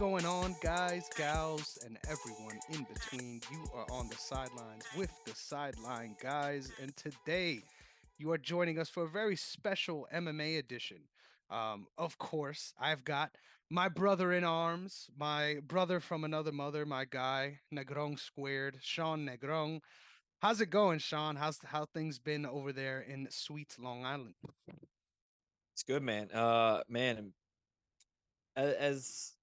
Going on, guys, gals, and everyone in between? You are on the sidelines with the sideline guys, and today you are joining us for a very special MMA edition. Um, of course, I've got my brother in arms, my brother from another mother, my guy Negron Squared, Sean Negron. How's it going, Sean? How's how things been over there in sweet Long Island? It's good, man. Uh, man, as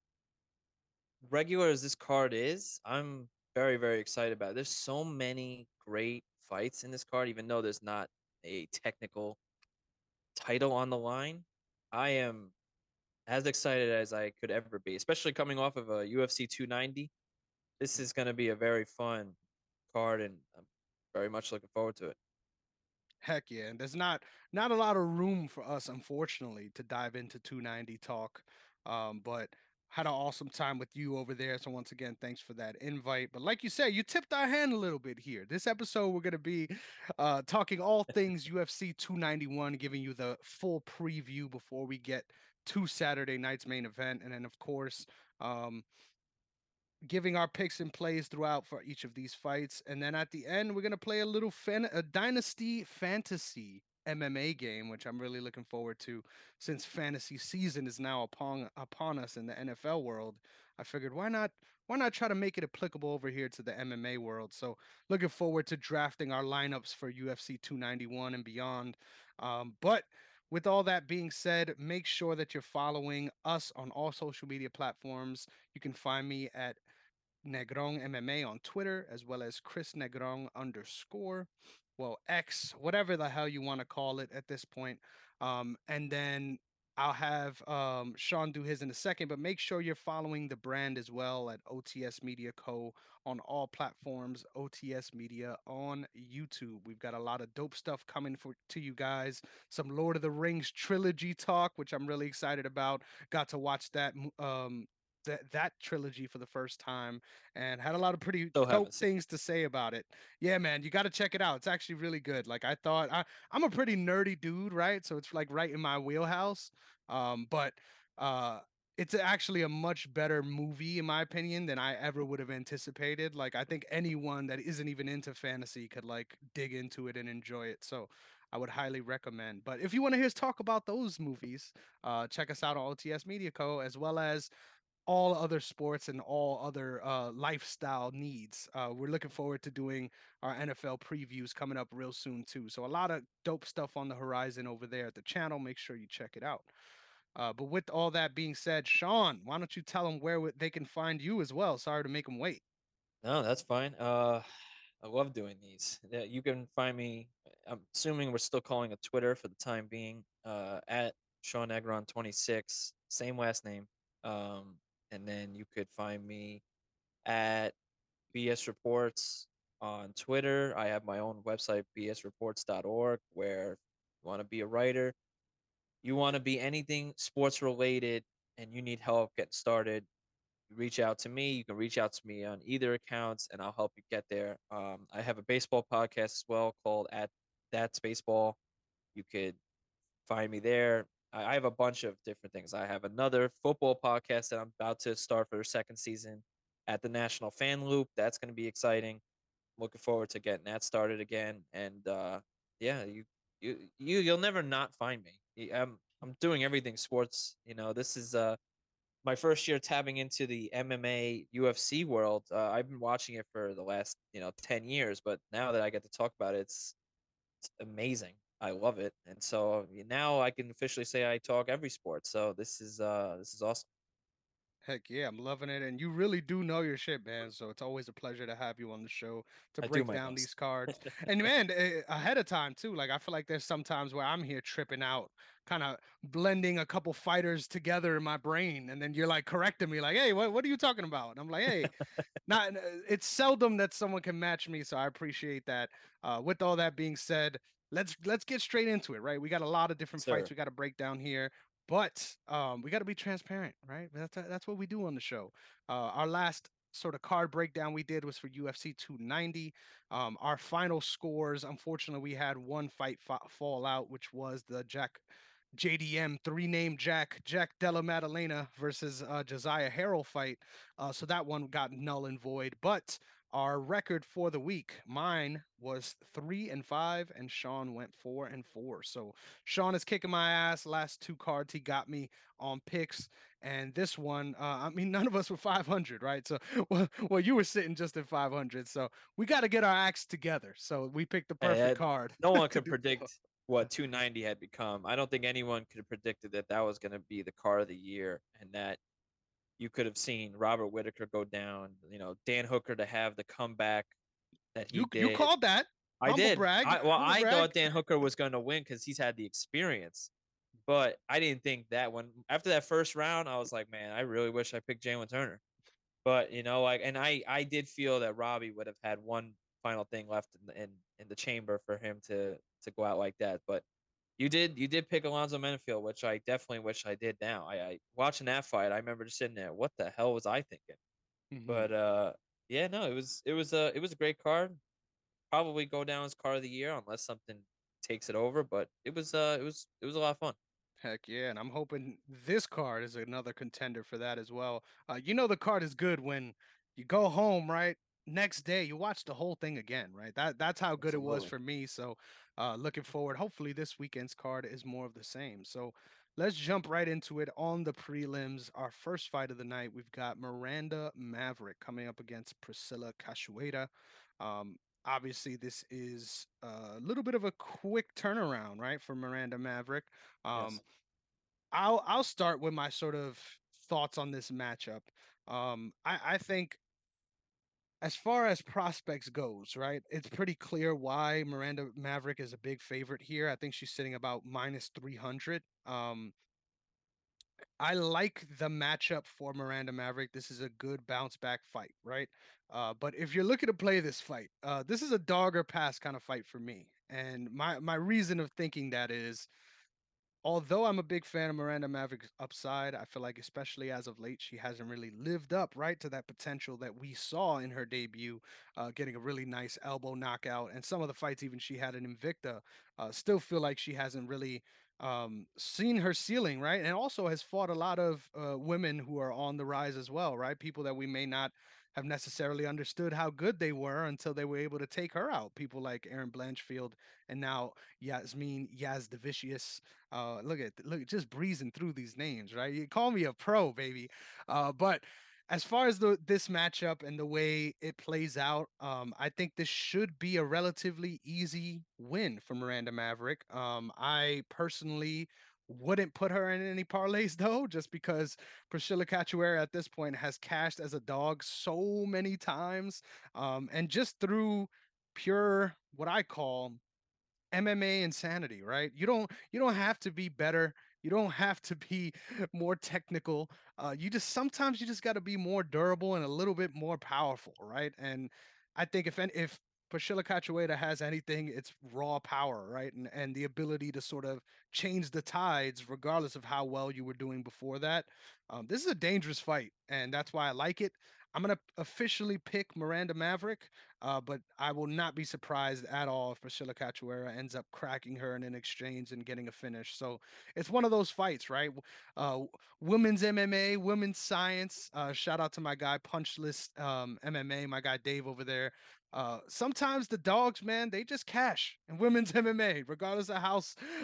regular as this card is, I'm very, very excited about it. There's so many great fights in this card, even though there's not a technical title on the line. I am as excited as I could ever be, especially coming off of a UFC 290. This is going to be a very fun card, and I'm very much looking forward to it. Heck yeah, and there's not not a lot of room for us, unfortunately, to dive into 290 talk. Um, but had an awesome time with you over there. So once again, thanks for that invite. But like you said, you tipped our hand a little bit here. This episode, we're gonna be uh, talking all things UFC 291, giving you the full preview before we get to Saturday night's main event, and then of course, um, giving our picks and plays throughout for each of these fights. And then at the end, we're gonna play a little fan a dynasty fantasy MMA game, which I'm really looking forward to since fantasy season is now upon upon us in the NFL world. I figured why not why not try to make it applicable over here to the MMA world? So looking forward to drafting our lineups for UFC 291 and beyond. Um, but with all that being said, make sure that you're following us on all social media platforms. You can find me at Negron MMA on Twitter, as well as Chris Negron underscore, well, X, whatever the hell you want to call it at this point. Um, and then I'll have um, Sean do his in a second, but make sure you're following the brand as well at OTS Media Co. on all platforms, OTS Media on YouTube. We've got a lot of dope stuff coming for to you guys. Some Lord of the Rings trilogy talk, which I'm really excited about. Got to watch that um, that that trilogy for the first time and had a lot of pretty So dope things to say about it. Yeah, man, you got to check it out. It's actually really good. Like I thought, I, I'm a pretty nerdy dude, right? So it's like right in my wheelhouse. Um, but uh, it's actually a much better movie in my opinion than I ever would have anticipated. Like I think anyone that isn't even into fantasy could like dig into it and enjoy it. So I would highly recommend. But if you want to hear us talk about those movies, uh, check us out on OTS Media Co. as well as all other sports and all other uh, lifestyle needs. Uh, we're looking forward to doing our NFL previews coming up real soon too. So a lot of dope stuff on the horizon over there at the channel. Make sure you check it out. Uh, but with all that being said, Sean, why don't you tell them where they can find you as well? Sorry to make them wait. No, that's fine. Uh, I love doing these. You can find me. I'm assuming we're still calling it Twitter for the time being. Uh, at Sean Negron 26, same last name. Um, and then you could find me at BS Reports on Twitter. I have my own website, bsreports.org, where you want to be a writer, you want to be anything sports related, and you need help getting started, reach out to me. You can reach out to me on either accounts, and I'll help you get there. Um, I have a baseball podcast as well called At That's Baseball. You could find me there. I have a bunch of different things. I have another football podcast that I'm about to start for the second season at the National Fan Loop. That's going to be exciting. Looking forward to getting that started again. And uh, yeah, you you you you'll never not find me. I'm I'm doing everything sports. You know, this is uh my first year tapping into the MMA UFC world. Uh, I've been watching it for the last you know ten years, but now that I get to talk about it, it's it's amazing. I love it, and so now I can officially say I talk every sport. So this is uh this is awesome. Heck yeah, I'm loving it. And you really do know your shit, man. So it's always a pleasure to have you on the show to I break my down best. these cards. And man, eh, ahead of time too. Like I feel like there's some times where I'm here tripping out, kind of blending a couple fighters together in my brain. And then you're like correcting me, like, hey, what, what are you talking about? And I'm like, hey, not it's seldom that someone can match me. So I appreciate that. Uh, with all that being said, let's let's get straight into it, right? We got a lot of different fights we got to break down here but um, we got to be transparent, right? That's that's what we do on the show. Uh, our last sort of card breakdown we did was for UFC 290. Um, our final scores, unfortunately, we had one fight fa- fall out, which was the Jack JDM three name Jack Jack Della Maddalena versus uh, Josiah Harrell fight. Uh, so that one got null and void. But our record for the week, mine was three and five, and Sean went four and four. So Sean is kicking my ass. Last two cards he got me on picks, and this one, uh, I mean, none of us were 500, right? So well, well you were sitting just at 500. So we got to get our acts together. So we picked the perfect card. No one could predict what 290 had become. I don't think anyone could have predicted that that was going to be the car of the year and that you could have seen Robert Whitaker go down, you know, Dan Hooker to have the comeback that he you, did. You called that. I did. I, well, I brag. thought Dan Hooker was going to win because he's had the experience, but I didn't think that when after that first round, I was like, man, I really wish I picked Jalin Turner. But you know, like, and I I did feel that Robbie would have had one final thing left in the, in, in the chamber for him to to go out like that. But you did you did pick Alonzo Menifield, which I definitely wish I did now. I, I watching that fight, I remember just sitting there, what the hell was I thinking? Mm-hmm. But uh yeah, no, it was it was a it was a great card. Probably go down as card of the year unless something takes it over, but it was uh it was it was a lot of fun. Heck yeah, and I'm hoping this card is another contender for that as well. Uh, you know the card is good when you go home, right? Next day you watch the whole thing again, right? That that's how good Absolutely. it was for me. So uh looking forward. Hopefully this weekend's card is more of the same. So let's jump right into it on the prelims. Our first fight of the night, we've got Miranda Maverick coming up against Priscilla Cachoeira. Um, obviously this is a little bit of a quick turnaround, right, for Miranda Maverick. Um yes. I'll I'll start with my sort of thoughts on this matchup. Um, I, I think as far as prospects goes, right, it's pretty clear why Miranda Maverick is a big favorite here. I think she's sitting about minus 300. Um, I like the matchup for Miranda Maverick. This is a good bounce back fight, right? Uh, but if you're looking to play this fight, uh, this is a dog or pass kind of fight for me. And my my reason of thinking that is although I'm a big fan of Miranda Maverick's upside, I feel like especially as of late, she hasn't really lived up right to that potential that we saw in her debut, uh, getting a really nice elbow knockout, and some of the fights even she had in Invicta. Uh, still feel like she hasn't really um, seen her ceiling, right? And also has fought a lot of uh, women who are on the rise as well, right? People that we may not have necessarily understood how good they were until they were able to take her out. People like Erin Blanchfield and now Yasmin Jasudavicius. Uh, look at look just breezing through these names, right? You call me a pro, baby. Uh, but as far as the this matchup and the way it plays out, um, I think this should be a relatively easy win for Miranda Maverick. Um, I personally wouldn't put her in any parlays though, just because Priscilla Cachoeira at this point has cashed as a dog so many times. Um, and just through pure what I call MMA insanity, right? You don't you don't have to be better. You don't have to be more technical. Uh, you just sometimes you just got to be more durable and a little bit more powerful, right? And I think if if Priscilla Cachoeira has anything, it's raw power, right? And and the ability to sort of change the tides regardless of how well you were doing before that. Um, this is a dangerous fight, and that's why I like it. I'm gonna officially pick Miranda Maverick, uh, but I will not be surprised at all if Priscilla Cachoeira ends up cracking her in an exchange and getting a finish. So it's one of those fights, right? Uh, women's MMA, women's science. Uh, shout out to my guy Punchlist um, MMA, my guy Dave over there. Uh, sometimes the dogs, man, they just cash in women's MMA, regardless of how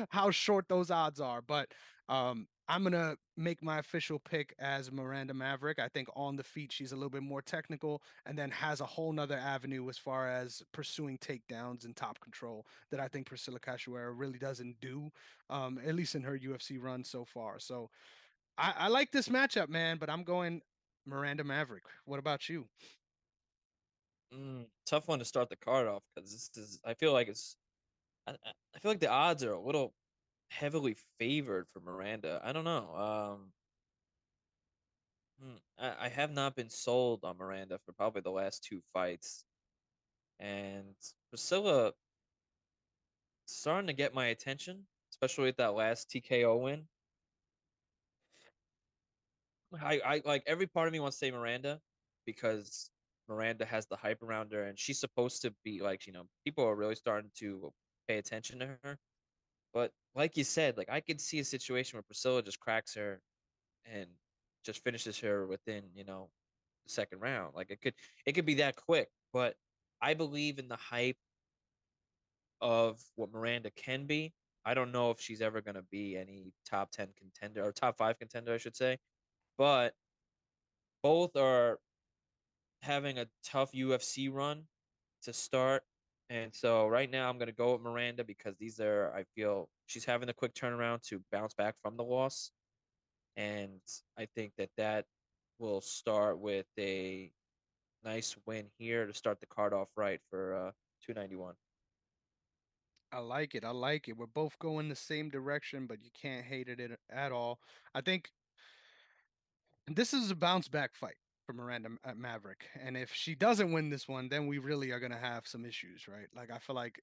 how short those odds are. But um, I'm gonna make my official pick as Miranda Maverick. I think on the feet she's a little bit more technical, and then has a whole nother avenue as far as pursuing takedowns and top control that I think Priscilla Cachoeira really doesn't do, um, at least in her UFC run so far. So I, I like this matchup, man. But I'm going Miranda Maverick. What about you? Mm, tough one to start the card off because this is. I feel like it's. I, I feel like the odds are a little heavily favored for Miranda. I don't know. Um, hmm, I, I have not been sold on Miranda for probably the last two fights, and Priscilla starting to get my attention, especially with that last TKO win. I, I like every part of me wants to say Miranda because Miranda has the hype around her, and she's supposed to be like, you know, people are really starting to pay attention to her. But like you said, like I could see a situation where Priscilla just cracks her and just finishes her within, you know, the second round. Like it could it could be that quick. But I believe in the hype of what Miranda can be. I don't know if she's ever going to be any top 10 contender or top 5 contender, I should say. But both are having a tough UFC run to start. And so right now I'm going to go with Miranda because these are I feel she's having a quick turnaround to bounce back from the loss. And I think that that will start with a nice win here to start the card off right for uh 291. I like it. I like it. We're both going the same direction, but you can't hate it at, at all. I think this is a bounce back fight for Miranda at Maverick. And if she doesn't win this one, then we really are going to have some issues, right? Like, I feel like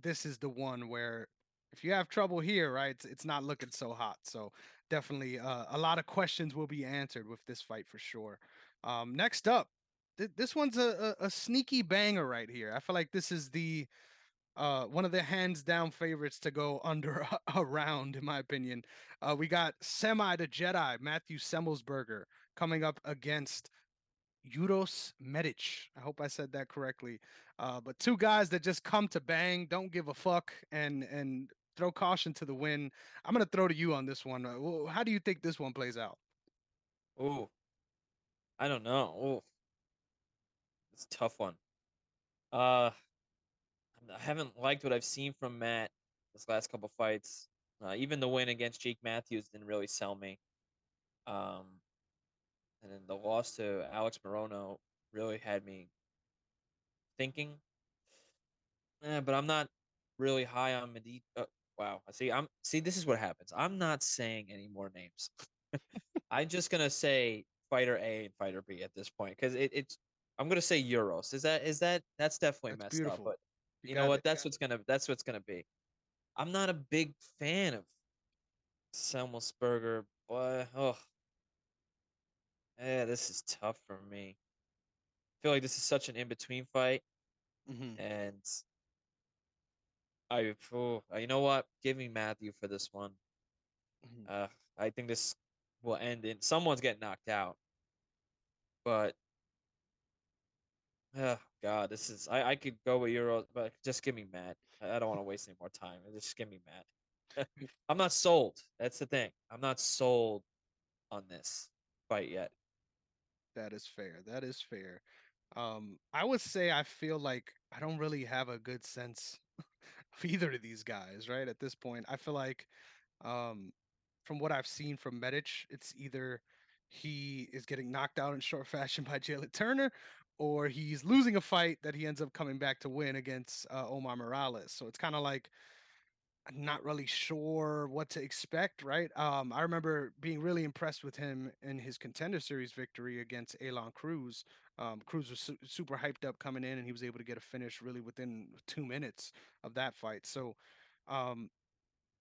this is the one where if you have trouble here, right, it's, it's not looking so hot. So definitely uh, a lot of questions will be answered with this fight for sure. Um, next up, th- this one's a, a, a sneaky banger right here. I feel like this is the uh, one of the hands down favorites to go under a, a round, in my opinion. Uh, we got semi the Jedi Matthew Semelsberger coming up against Uros Medic. I hope I said that correctly. Uh, but two guys that just come to bang, don't give a fuck, and and throw caution to the wind. I'm gonna throw to you on this one. Uh, how do you think this one plays out? Oh, I don't know. Oh, it's a tough one. Uh, I haven't liked what I've seen from Matt this last couple fights. Uh, even the win against Jake Matthews didn't really sell me. Um, and then the loss to Alex Morono really had me thinking. Eh, but I'm not really high on Medina. Uh, wow, I see. I'm see. This is what happens. I'm not saying any more names. I'm just gonna say fighter A and fighter B at this point because it, it's. I'm gonna say Euros. Is that is that that's definitely That's messed beautiful. up. But You you know what? it. That's what's gonna that's what's gonna be. I'm not a big fan of Selmelsberger, but oh, this is tough for me. I feel like this is such an in between fight, Mhm, and I, oh, you know what? Give me Matthew for this one. mhm. Uh, I think this will end in someone's getting knocked out, but oh god, this is I, I could go with Euro, but just give me Matt. I, I don't want to waste any more time. Just give me Matt. I'm not sold. That's the thing. I'm not sold on this fight yet. That is fair. That is fair. Um, I would say I feel like I don't really have a good sense of either of these guys, right? At this point, I feel like um, from what I've seen from Medic, it's either he is getting knocked out in short fashion by Jalin Turner, or he's losing a fight that he ends up coming back to win against uh, Omar Morales. So it's kind of like not really sure what to expect, right? Um, I remember being really impressed with him in his contender series victory against Aalon Cruz. Um, Cruz was su- super hyped up coming in, and he was able to get a finish really within two minutes of that fight. So, um,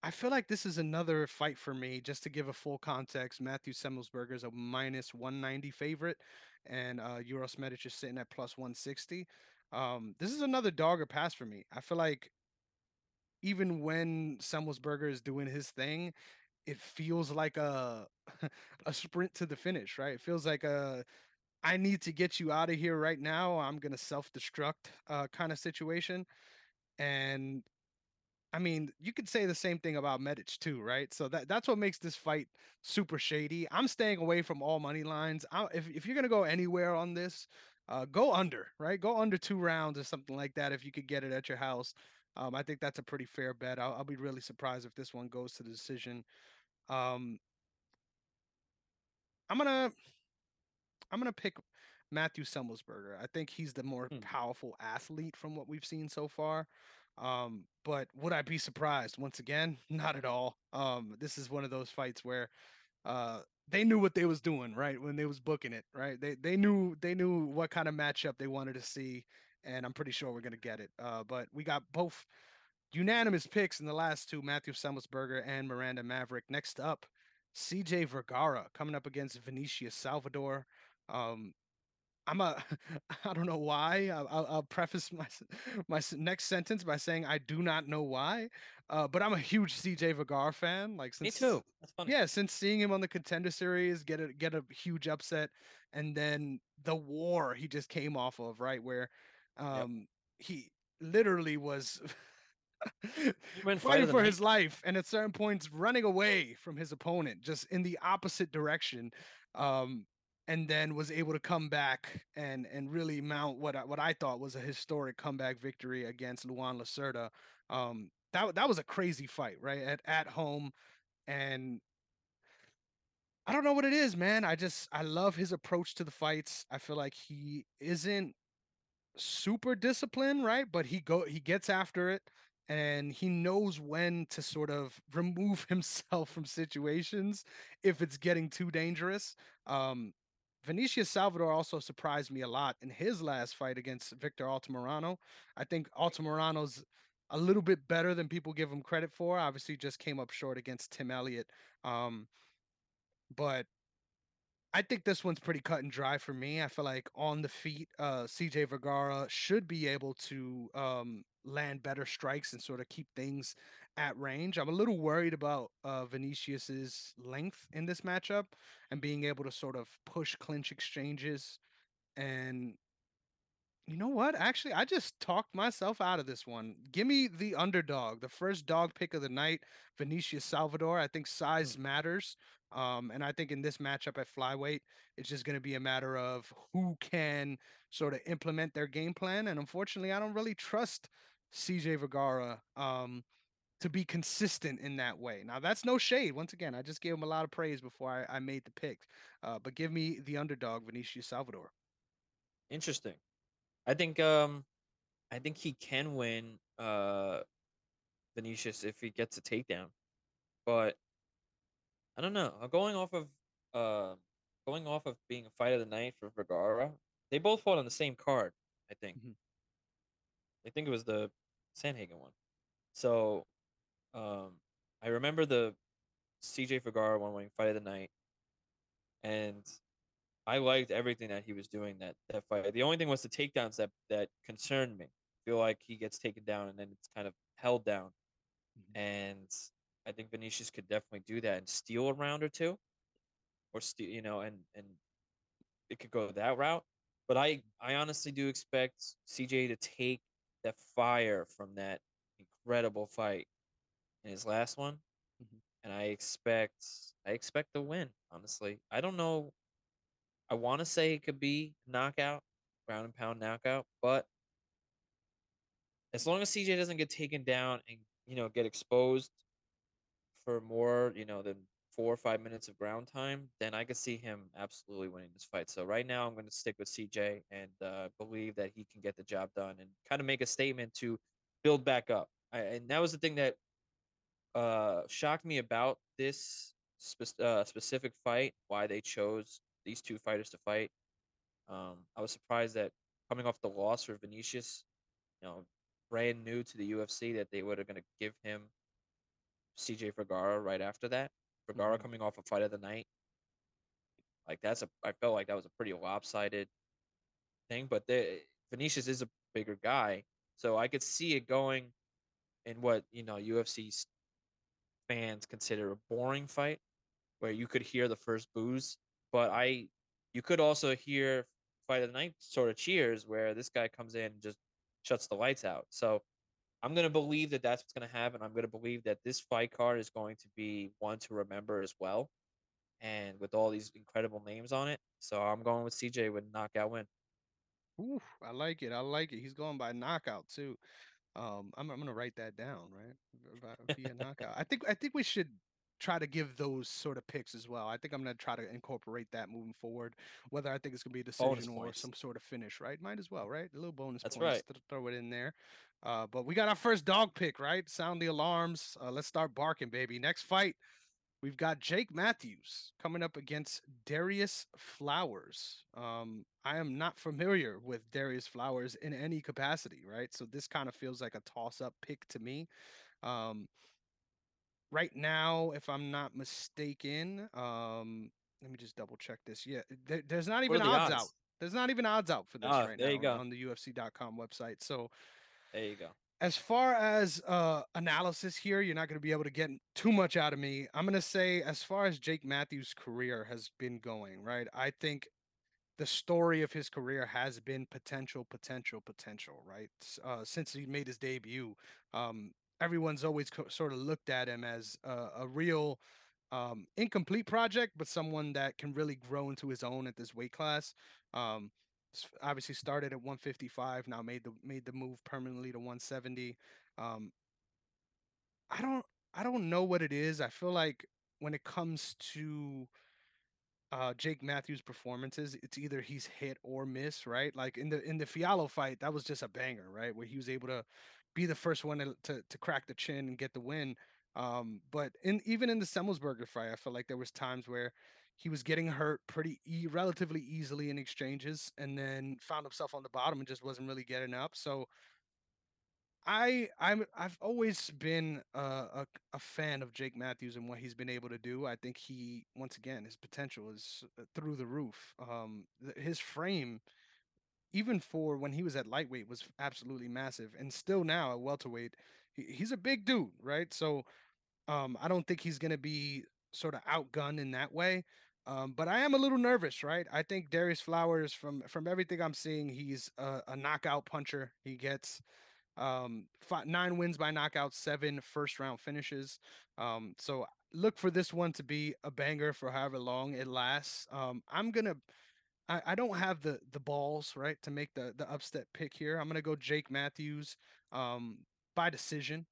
I feel like this is another fight for me. Just to give a full context, Matthew Semelsberger is a minus 190 favorite, and uh, Euros Medic is sitting at plus 160. Um, this is another dog or pass for me. I feel like even when Semelsberger is doing his thing, it feels like a a sprint to the finish, right? It feels like a I need to get you out of here right now. I'm gonna self-destruct uh, kind of situation. And I mean, you could say the same thing about Medic too, right? So that that's what makes this fight super shady. I'm staying away from all money lines. I, if if you're gonna go anywhere on this, uh, go under, right? Go under two rounds or something like that if you could get it at your house. Um, I think that's a pretty fair bet. I'll, I'll be really surprised if this one goes to the decision. Um, I'm gonna I'm gonna pick Matthew Semelsberger. I think he's the more Hmm. powerful athlete from what we've seen so far. Um, but would I be surprised? Once again, not at all. Um, this is one of those fights where uh they knew what they was doing, right? When they was booking it, right? They they knew they knew what kind of matchup they wanted to see, and I'm pretty sure we're gonna get it. Uh, but we got both unanimous picks in the last two: Matthew Semelsberger and Miranda Maverick. Next up, CJ Vergara coming up against Vinicius Salvador. Um, I'm a I don't know why. I'll, I'll, preface my my next sentence by saying I do not know why. Uh, but I'm a huge CJ Vergara fan. Like Me since too. That's funny. yeah, since seeing him on the contender series get a get a huge upset, and then the war he just came off of right where Yep. um he literally was fighting for his life. and at certain points running away from his opponent just in the opposite direction um and then was able to come back and and really mount what I, what I thought was a historic comeback victory against Luan Lacerda. Um that that was a crazy fight right at at home and I don't know what it is man. I just I love his approach to the fights. I feel like he isn't super disciplined, right? But he go he gets after it and he knows when to sort of remove himself from situations if it's getting too dangerous. Um Vinicius Salvador also surprised me a lot in his last fight against Victor Altamirano. I think Altamirano's a little bit better than people give him credit for. Obviously, just came up short against Tim Elliott. Um, but I think this one's pretty cut and dry for me. I feel like on the feet, uh, CJ Vergara should be able to um, land better strikes and sort of keep things at range. I'm a little worried about uh, Vinicius's length in this matchup and being able to sort of push clinch exchanges and you know what? Actually, I just talked myself out of this one. Give me the underdog, the first dog pick of the night, Vinicius Salvador. I think size Mm. matters. Um, and I think in this matchup at flyweight, it's just going to be a matter of who can sort of implement their game plan. And unfortunately, I don't really trust CJ Vergara um, to be consistent in that way. Now, that's no shade. Once again, I just gave him a lot of praise before I, I made the pick. Uh, but give me the underdog, Vinicius Salvador. Interesting. I think um I think he can win uh Vinicius if he gets a takedown. But I don't know. uh, Going off of uh going off of being a fight of the night for Vergara, they both fought on the same card, I think. Mhm. I think it was the Sandhagen one. So um I remember the CJ Vergara one winning fight of the night and I liked everything that he was doing that that fight. The only thing was the takedowns that that concerned me. feel like he gets taken down and then it's kind of held down. Mhm. And I think Vinicius could definitely do that and steal a round or two, or steal, you know, and and it could go that route. But I I honestly do expect CJ to take that fire from that incredible fight in his last one, Mhm. and I expect I expect the win. Honestly, I don't know. I want to say it could be knockout, ground and pound knockout, but as long as CJ doesn't get taken down and you know get exposed for more, you know, than four or five minutes of ground time, then I could see him absolutely winning this fight. So right now, I'm going to stick with CJ and uh, believe that he can get the job done and kind of make a statement to build back up. I, and that was the thing that uh, shocked me about this spe- uh, specific fight. Why they chose these two fighters to fight. Um, I was surprised that coming off the loss for Vinicius, you know, brand new to the UFC, that they were going to give him CJ Vergara right after that. Vergara Mhm. coming off a fight of the night. Like that's a I felt like that was a pretty lopsided thing, but the Vinicius is a bigger guy, so I could see it going in what, you know, UFC fans consider a boring fight where you could hear the first booze, but I you could also hear fight of the night sort of cheers where this guy comes in and just shuts the lights out. So I'm gonna believe that that's what's gonna happen. I'm gonna believe that this fight card is going to be one to remember as well, and with all these incredible names on it. So I'm going with CJ with knockout win. Ooh, I like it. I like it. He's going by knockout too. Um, I'm I'm gonna write that down, right? Via knockout. I think I think we should try to give those sort of picks as well. I think I'm gonna try to incorporate that moving forward. Whether I think it's gonna be a Bonus decision or points. some sort of finish, right? Might as well, right? A little bonus That's points right. to throw it in there. Uh, but we got our first dog pick, right? Sound the alarms. Uh, let's start barking, baby. Next fight. We've got Jake Matthews coming up against Darrius Flowers. Um, I am not familiar with Darrius Flowers in any capacity, right? So this kind of feels like a toss-up pick to me. Um, right now, if I'm not mistaken, um, let me just double check this. Yeah, there, there's not even the odds out. There's not even odds out for this Ah, right there now you go. on the UFC.com website. So There you go. as far as uh analysis here, you're not going to be able to get too much out of me. I'm going to say as far as Jake Matthews' career has been going, right? I think the story of his career has been potential, potential, potential, right? Uh, since he made his debut, um, everyone's always co- sort of looked at him as a, a real um, incomplete project, but someone that can really grow into his own at this weight class. Um, obviously started at 155, now made the made the move permanently to 170. Um, I don't I don't know what it is. I feel like when it comes to uh Jake Matthews performances, it's either he's hit or miss, right? Like in the in the Fialo fight, that was just a banger, right? Where he was able to be the first one to to, to crack the chin and get the win. Um, but in even in the Semelsberger fight, I felt like there was times where he was getting hurt pretty e- relatively easily in exchanges, and then found himself on the bottom and just wasn't really getting up. So I I'm I've always been a, a a fan of Jake Matthews and what he's been able to do. I think he once again his potential is uh, through the roof. Um, his frame, even for when he was at lightweight, was absolutely massive, and still now at welterweight, he's a big dude, right? So um, I don't think he's gonna be sort of outgunned in that way. Um, but I am a little nervous, right? I think Darrius Flowers, from from everything I'm seeing, he's a, a knockout puncher. He gets um, five, nine wins by knockout, seven first round finishes. Um, so look for this one to be a banger for however long it lasts. Um, I'm gonna. I, I don't have the the balls right to make the the upset pick here. I'm gonna go Jake Matthews um, by decision,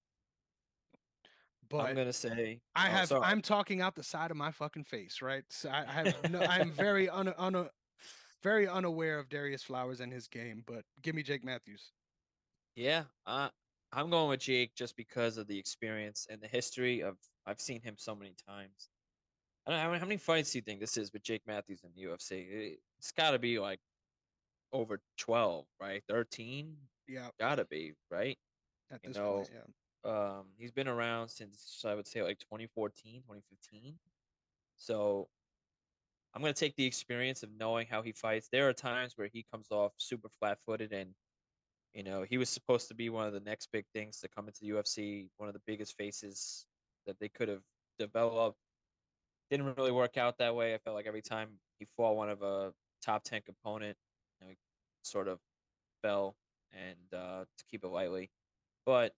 But I'm gonna say. I Oh, have sorry. I'm talking out the side of my fucking face, right? So I, I have no, I'm very un, un, very unaware of Darrius Flowers and his game, but give me Jake Matthews. Yeah, uh, I'm going with Jake just because of the experience and the history of. I've seen him so many times. I don't know how many, fights do you think this is with Jake Matthews in the UFC? It- It's got to be like over 12, right? 13, Yeah, got to be right. at You this know, point, yeah. Um, he's been around since I would say like 2014, 2015. So I'm gonna take the experience of knowing how he fights. There are times where he comes off super flat-footed, and you know he was supposed to be one of the next big things to come into the UFC, one of the biggest faces that they could have developed. Didn't really work out that way. I felt like every time he fought one of a top 10 component, you know, he sort of fell, and uh, to keep it lightly. But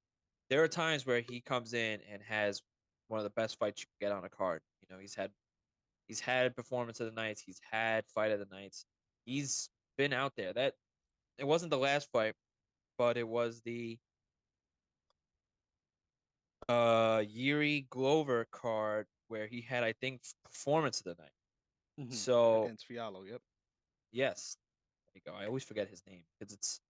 there are times where he comes in and has one of the best fights you can get on a card. You know, he's had he's had performance of the nights, he's had fight of the nights. He's been out there. That it wasn't the last fight, but it was the uh Yuri Glover card where he had I think performance of the night. Mhm. So against Fialo, yep. yes, there you go. I always forget his name because it's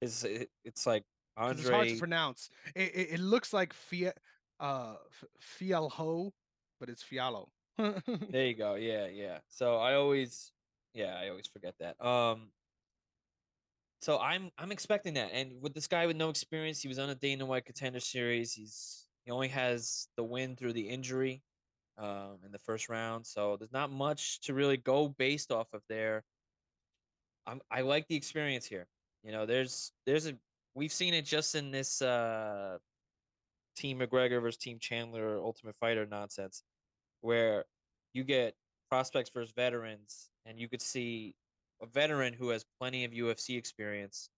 it's it, it's like 'Cause it's hard to pronounce. It, it, it looks like Fia, uh, Fialho, but it's Fialo. There you go. Yeah, yeah. So I always, yeah, I always forget that. Um, so I'm I'm expecting that, and with this guy with no experience, he was on a Dana White Contender Series. He's he only has the win through the injury, um, in the first round. So there's not much to really go based off of there. I'm I like the experience here. You know, there's there's a we've seen it just in this uh Team McGregor versus Team Chandler Ultimate Fighter nonsense, where you get prospects versus veterans, and you could see a veteran who has plenty of UFC experience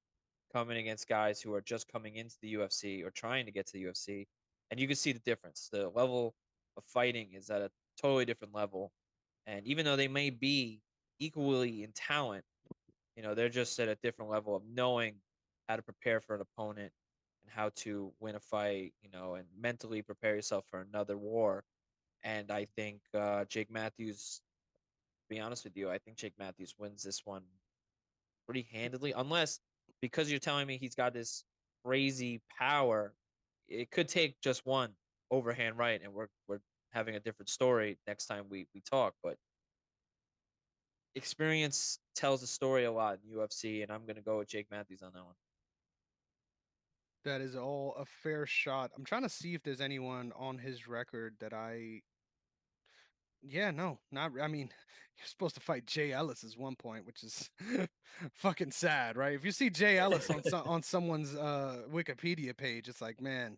coming against guys who are just coming into the UFC or trying to get to the UFC, and you can see the difference. The level of fighting is at a totally different level, and even though they may be equally in talent, you know they're just at a different level of knowing how to prepare for an opponent and how to win a fight, you know, and mentally prepare yourself for another war. And I think uh, Jake Matthews, to be honest with you, I think Jake Matthews wins this one pretty handedly, unless because you're telling me he's got this crazy power, it could take just one overhand right, and we're we're having a different story next time we we talk. But experience tells a story a lot in UFC, and I'm gonna go with Jake Matthews on that one. that is all a fair shot. I'm trying to see if there's anyone on his record that I Yeah, no, not. I mean, you're supposed to fight Jay Ellis at one point, which is fucking sad, right? If you see Jay Ellis on some on someone's uh Wikipedia page, it's like, man,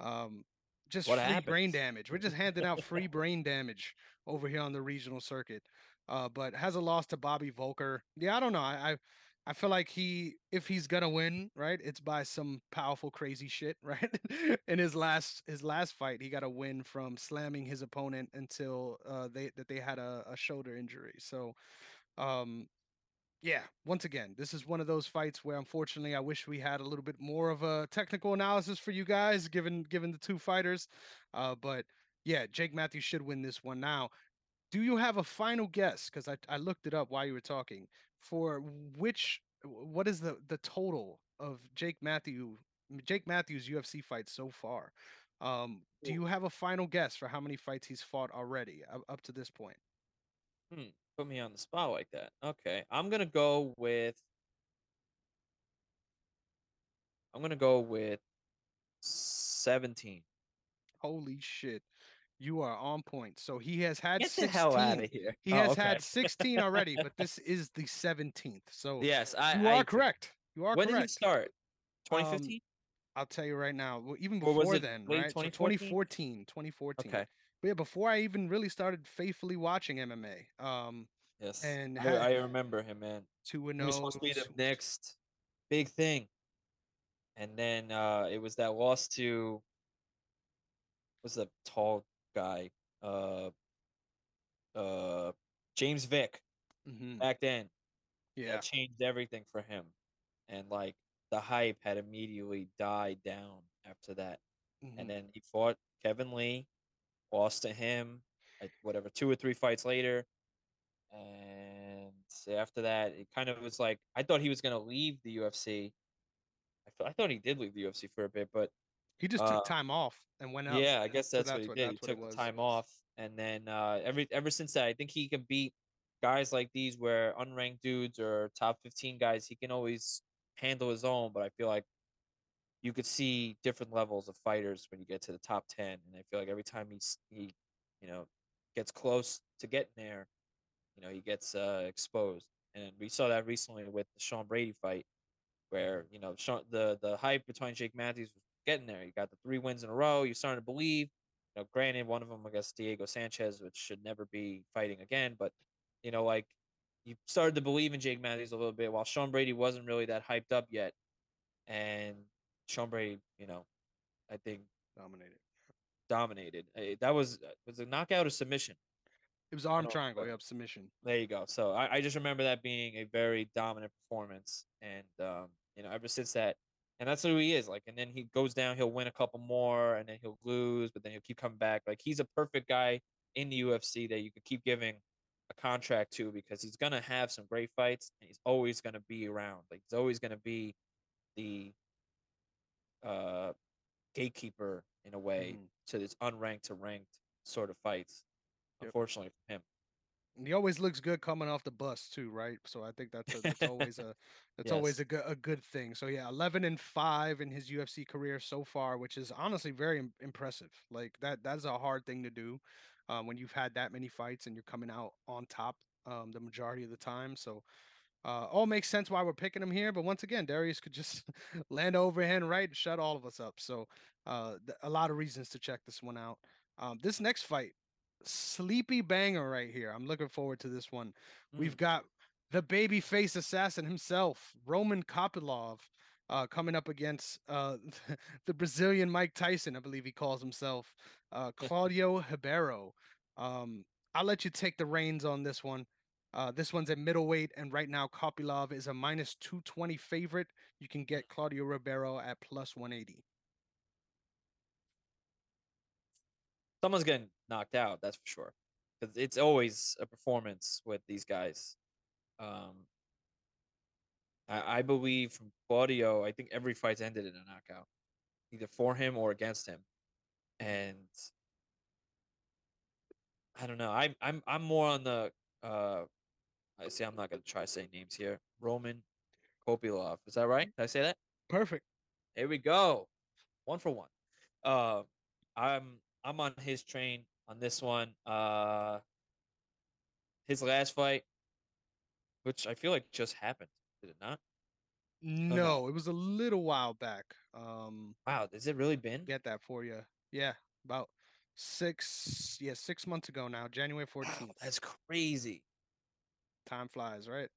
um, just What free brain damage. We're just handing out free brain damage over here on the regional circuit. Uh, but has a loss to Bobby Volker. Yeah, I don't know. I, I I feel like he, if he's gonna win, right, it's by some powerful, crazy shit, right? In his last his last fight, he got a win from slamming his opponent until uh, they that they had a, a shoulder injury. So, um, yeah, once again, this is one of those fights where unfortunately I wish we had a little bit more of a technical analysis for you guys, given given the two fighters. Uh, but yeah, Jake Matthews should win this one. Now, do you have a final guess? Because I, I looked it up while you were talking for which what is the the total of Jake Matthew Jake Matthews UFC fights so far? Um, do you have a final guess for how many fights he's fought already up, up to this point? Hmm. Put me on the spot like that. Okay. I'm gonna go with I'm gonna go with 17. Holy shit. You are on point. So he has had Get the hell out 16. of here. He Oh, has okay. had 16 already, but this is the 17th. So Yes, I you I are agree. correct. You are When did he correct. start? Um, 2015? I'll tell you right now. well, Even Or was before it then, late right? So 2014? 2014, 2014. Okay. But yeah, before I even really started faithfully watching MMA. Um, Yes. and I, had I remember him, man. two and He was supposed to be the oh, next big thing. And then uh it was that loss to was the tall guy? Uh uh James Vick mhm, back then. Yeah. That changed everything for him. And like the hype had immediately died down after that. mhm. And then he fought Kevin Lee, lost to him, like whatever, two or three fights later. And after that, it kind of was like I thought he was gonna leave the UFC. I, fe- I thought he did leave the UFC for a bit, but He just uh, took time off and went up. yeah, I guess so that's what he did. He that's what took the time off, and then uh, every ever since that, I think he can beat guys like these where unranked dudes or top fifteen guys. He can always handle his own, but I feel like you could see different levels of fighters when you get to the top ten, and I feel like every time he's he, you know, gets close to getting there, you know, he gets uh, exposed, and we saw that recently with the Sean Brady fight, where you know Sean, the the hype between Jake Matthews was getting there. You got the three wins in a row. You're starting to believe. You know, granted, one of them, I guess, Diego Sanchez, which should never be fighting again, but you know, like you started to believe in Jake Matthews a little bit, while Sean Brady wasn't really that hyped up yet, and Sean Brady, you know, I think Dominated. dominated. Eh, That was uh, was a knockout or submission. It was arm triangle, yep, submission. There you go. So I, I just remember that being a very dominant performance, and um, you know, ever since that, and that's who he is. Like, and then he goes down, he'll win a couple more, and then he'll lose, but then he'll keep coming back. Like, he's a perfect guy in the UFC that you could keep giving a contract to because he's gonna have some great fights, and he's always gonna be around. Like, he's always gonna be the uh gatekeeper in a way Mhm. to this unranked to ranked sort of fights. Yep. Unfortunately for him. He always looks good coming off the bus too, right? So I think that's a, that's always a that's always a good a good thing. So yeah, 11 and 5 in his UFC career so far, which is honestly very impressive. Like that that's a hard thing to do um, when you've had that many fights and you're coming out on top um, the majority of the time. So uh, all makes sense why we're picking him here. But once again, Darius could just land overhand right and shut all of us up. So uh, th- a lot of reasons to check this one out. Um, this next fight, sleepy banger right here. I'm looking forward to this one. We've Mm. got the baby face assassin himself, Roman Kopylov, uh, coming up against uh, the Brazilian Mike Tyson, I believe he calls himself, uh, Claudio Ribeiro. Um, I'll let you take the reins on this one. Uh, this one's at middleweight, and right now Kopylov is a minus 220 favorite. You can get Claudio Ribeiro at plus 180. Someone's getting knocked out. That's for sure. Because it's always a performance with these guys. Um, I, I believe from Claudio, I think every fight's ended in a knockout, either for him or against him. And I don't know. I'm I'm I'm more on the. Uh, I see. I'm not gonna try saying names here. Roman Kopylov. Is that right? Did I say that? Perfect. Here we go. One for one. Uh, I'm I'm on his train on this one. Uh, his last fight, which I feel like just happened, did it not? No, it was a little while back. Um, Wow, has it really been? get that for you. Yeah, about six, yeah, six months ago now, January Wow, 14th. that's crazy. Time flies, right?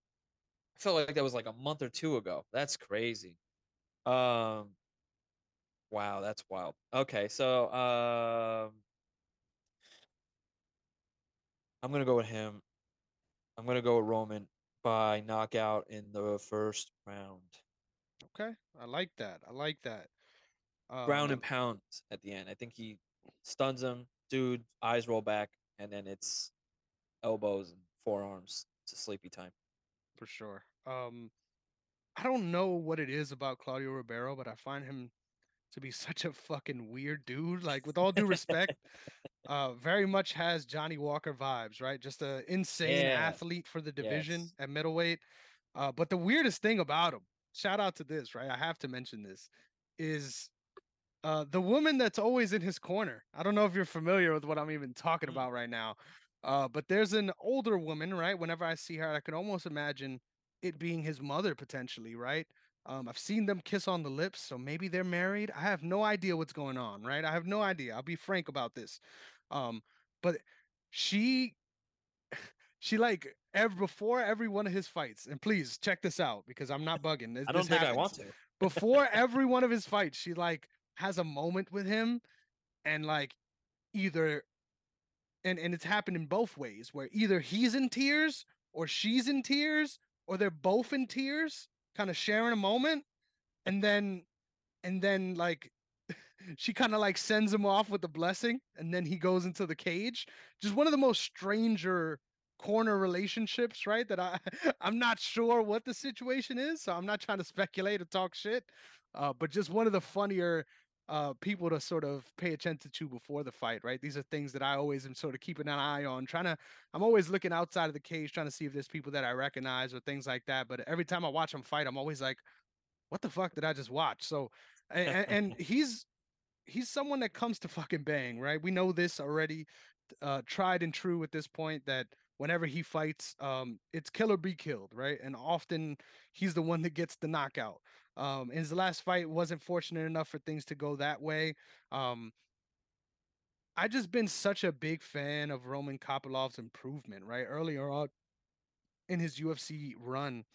I felt like that was like a month or two ago. That's crazy. Um, wow, that's wild. Okay, so um, I'm gonna go with him. I'm gonna go with Roman by knockout in the first round. Okay, I like that. I like that. Ground Um, and pound at the end. I think he stuns him. Dude, eyes roll back, and then it's elbows and forearms to sleepy time. for sure. Um, I don't know what it is about Claudio Ribeiro, but I find him to be such a fucking weird dude. Like, with all due respect, uh, very much has Johnny Walker vibes, right? Just a insane Yeah. athlete for the division Yes. at middleweight. Uh, but the weirdest thing about him, shout out to this, right? I have to mention this, is uh, the woman that's always in his corner. I don't know if you're familiar with what I'm even talking Mm. about right now. Uh, but there's an older woman, right? Whenever I see her, I can almost imagine it being his mother potentially, right? Um, I've seen them kiss on the lips, so maybe they're married. I have no idea what's going on, right? I have no idea. I'll be frank about this. Um, but she she like ev- before every one of his fights, and please check this out because I'm not bugging. This, I don't this think I want to. Before every one of his fights, she like has a moment with him, and like either and and it's happened in both ways where either he's in tears or she's in tears or they're both in tears kind of sharing a moment and then and then like she kind of like sends him off with a blessing and then he goes into the cage. Just one of the most stranger corner relationships right that i i'm not sure what the situation is so i'm not trying to speculate or talk shit uh, but just one of the funnier uh, people to sort of pay attention to before the fight, right? These are things that I always am sort of keeping an eye on, trying to. I'm always looking outside of the cage, trying to see if there's people that I recognize or things like that. But every time I watch them fight, I'm always like, "What the fuck did I just watch?" So, and, and he's he's someone that comes to fucking bang, right? We know this already, uh, tried and true at this point that whenever he fights, um, it's kill or be killed, right? And often he's the one that gets the knockout. Um, his last fight wasn't fortunate enough for things to go that way. Um, I just been such a big fan of Roman Kopylov's improvement, right? Earlier on in his UFC run,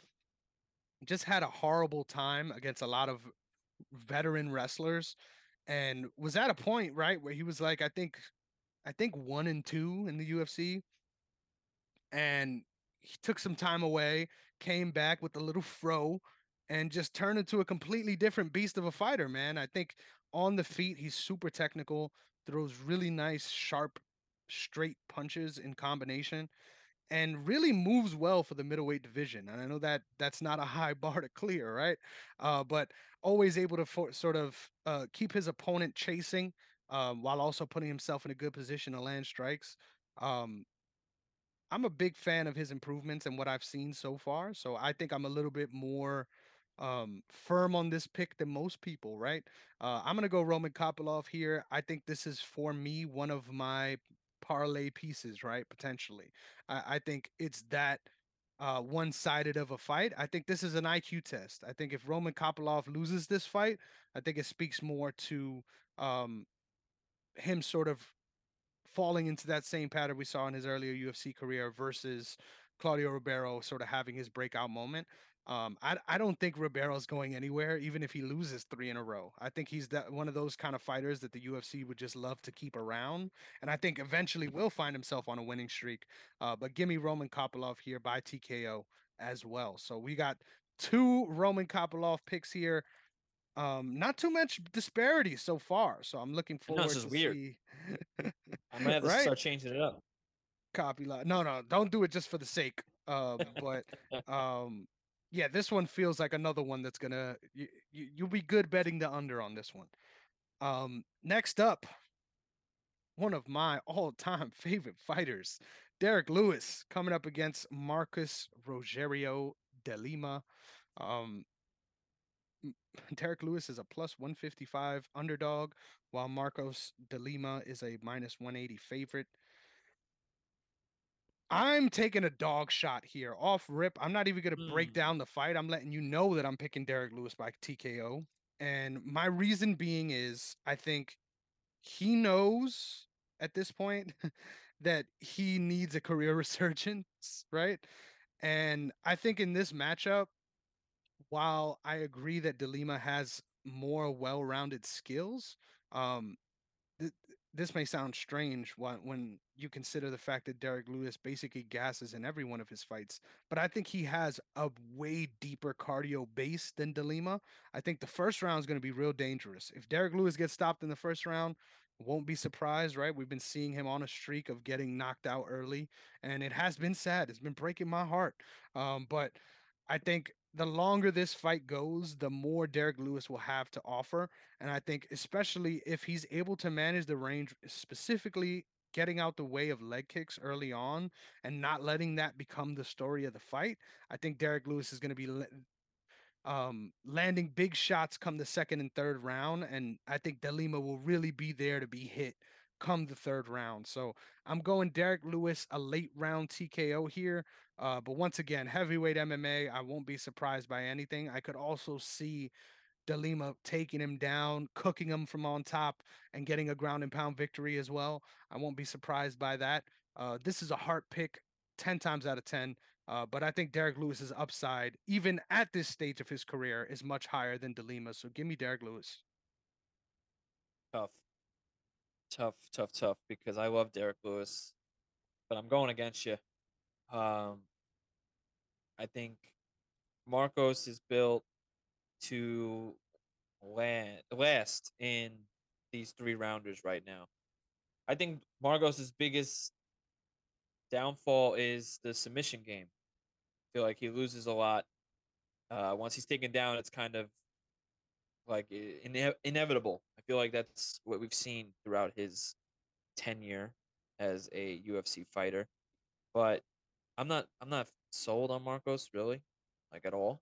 just had a horrible time against a lot of veteran wrestlers and was at a point, right, where he was like, I think I think one and two in the UFC. And he took some time away, came back with a little fro, and just turn into a completely different beast of a fighter, man. I think on the feet, he's super technical, throws really nice, sharp, straight punches in combination, and really moves well for the middleweight division. And I know that that's not a high bar to clear, right? Uh, but always able to for, sort of uh, keep his opponent chasing um, while also putting himself in a good position to land strikes. Um, I'm a big fan of his improvements and what I've seen so far. So I think I'm a little bit more um, firm on this pick than most people, right? Uh, I'm gonna go Roman Kopylov here. I think this is for me one of my parlay pieces, right? Potentially, I, I think it's that uh, one-sided of a fight. I think this is an IQ test. I think if Roman Kopylov loses this fight, I think it speaks more to um, him sort of falling into that same pattern we saw in his earlier UFC career versus Claudio Ribeiro sort of having his breakout moment. Um, I I don't think Ribeiro's going anywhere, even if he loses three in a row. I think he's that one of those kind of fighters that the UFC would just love to keep around, and I think eventually will find himself on a winning streak. Uh, but give me Roman Kopylov here by TKO as well. So we got two Roman Kopylov picks here. Um, not too much disparity so far, so I'm looking forward it's just to weird. see. I might have to right? start changing it up. Copy lot. No, no, don't do it just for the sake. Um, but um, yeah, this one feels like another one that's gonna you, you you'll be good betting the under on this one. Um, next up, one of my all-time favorite fighters, Derek Lewis, coming up against Marcos Rogerio de Lima. Um, Derek Lewis is a plus 155 underdog, while Marcos de Lima is a minus 180 favorite. I'm taking a dog shot here off rip. I'm not even going to break Hmm. down the fight. I'm letting you know that I'm picking Derek Lewis by TKO. And my reason being is I think he knows at this point that he needs a career resurgence, right? And I think in this matchup, while I agree that Delima has more well-rounded skills, um, th- this may sound strange when, when you consider the fact that Derek Lewis basically gasses in every one of his fights, but I think he has a way deeper cardio base than Delima. I think the first round is going to be real dangerous. If Derek Lewis gets stopped in the first round, won't be surprised, right? We've been seeing him on a streak of getting knocked out early, and it has been sad. It's been breaking my heart. Um, but I think the longer this fight goes, the more Derek Lewis will have to offer. And I think, especially if he's able to manage the range, specifically getting out the way of leg kicks early on and not letting that become the story of the fight, I think Derek Lewis is going to be um, landing big shots come the second and third round. And I think Delima will really be there to be hit come the third round. So I'm going Derek Lewis, a late round TKO here. Uh, but once again, heavyweight MMA, I won't be surprised by anything. I could also see Delima taking him down, cooking him from on top, and getting a ground and pound victory as well. I won't be surprised by that. Uh, this is a heart pick 10 times out of 10. Uh, but I think Derek Lewis's upside, even at this stage of his career, is much higher than Delima. So give me Derek Lewis. Tough. Tough, tough, tough, because I love Derek Lewis, but I'm going against you. Um, I think Marcos is built to land, last in these three rounders right now. I think Marcos's biggest downfall is the submission game. I feel like he loses a lot. Uh, once he's taken down, it's kind of like ine- inevitable. I feel like that's what we've seen throughout his tenure as a UFC fighter. But I'm not I'm not sold on Marcos really, like at all.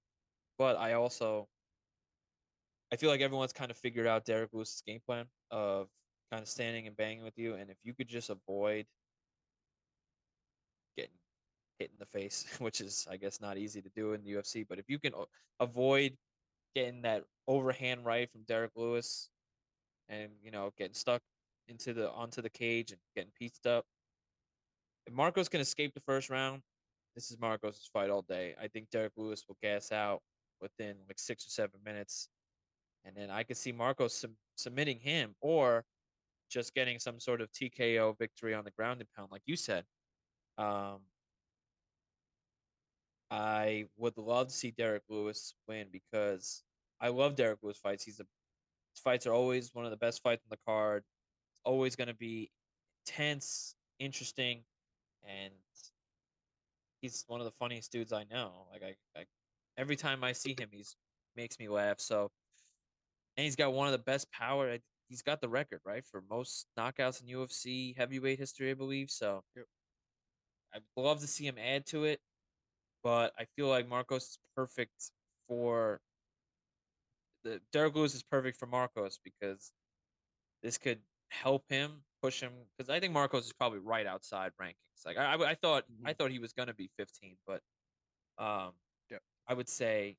But I also I feel like everyone's kind of figured out Derek Lewis's game plan of kind of standing and banging with you, and if you could just avoid getting hit in the face, which is I guess not easy to do in the UFC, but if you can avoid getting that overhand right from Derek Lewis, and you know getting stuck into the onto the cage and getting pieced up. If Marcos can escape the first round, this is Marcos' fight all day. I think Derek Lewis will gas out within like six or seven minutes, and then I could see Marcos sub- submitting him or just getting some sort of TKO victory on the ground and pound, like you said. Um, I would love to see Derek Lewis win because I love Derek Lewis fights. He's a his fights are always one of the best fights on the card. It's always going to be tense, interesting, and he's one of the funniest dudes I know. Like I, I every time I see him, he's makes me laugh. So, and he's got one of the best power. He's got the record right for most knockouts in UFC heavyweight history, I believe. So, Yep. I'd love to see him add to it, but I feel like Marcos is perfect for the Derek Lewis is perfect for Marcos because this could help him push him because I think Marcos is probably right outside rankings. Like I, I, I thought, I thought he was gonna be 15, but um, Yep. I would say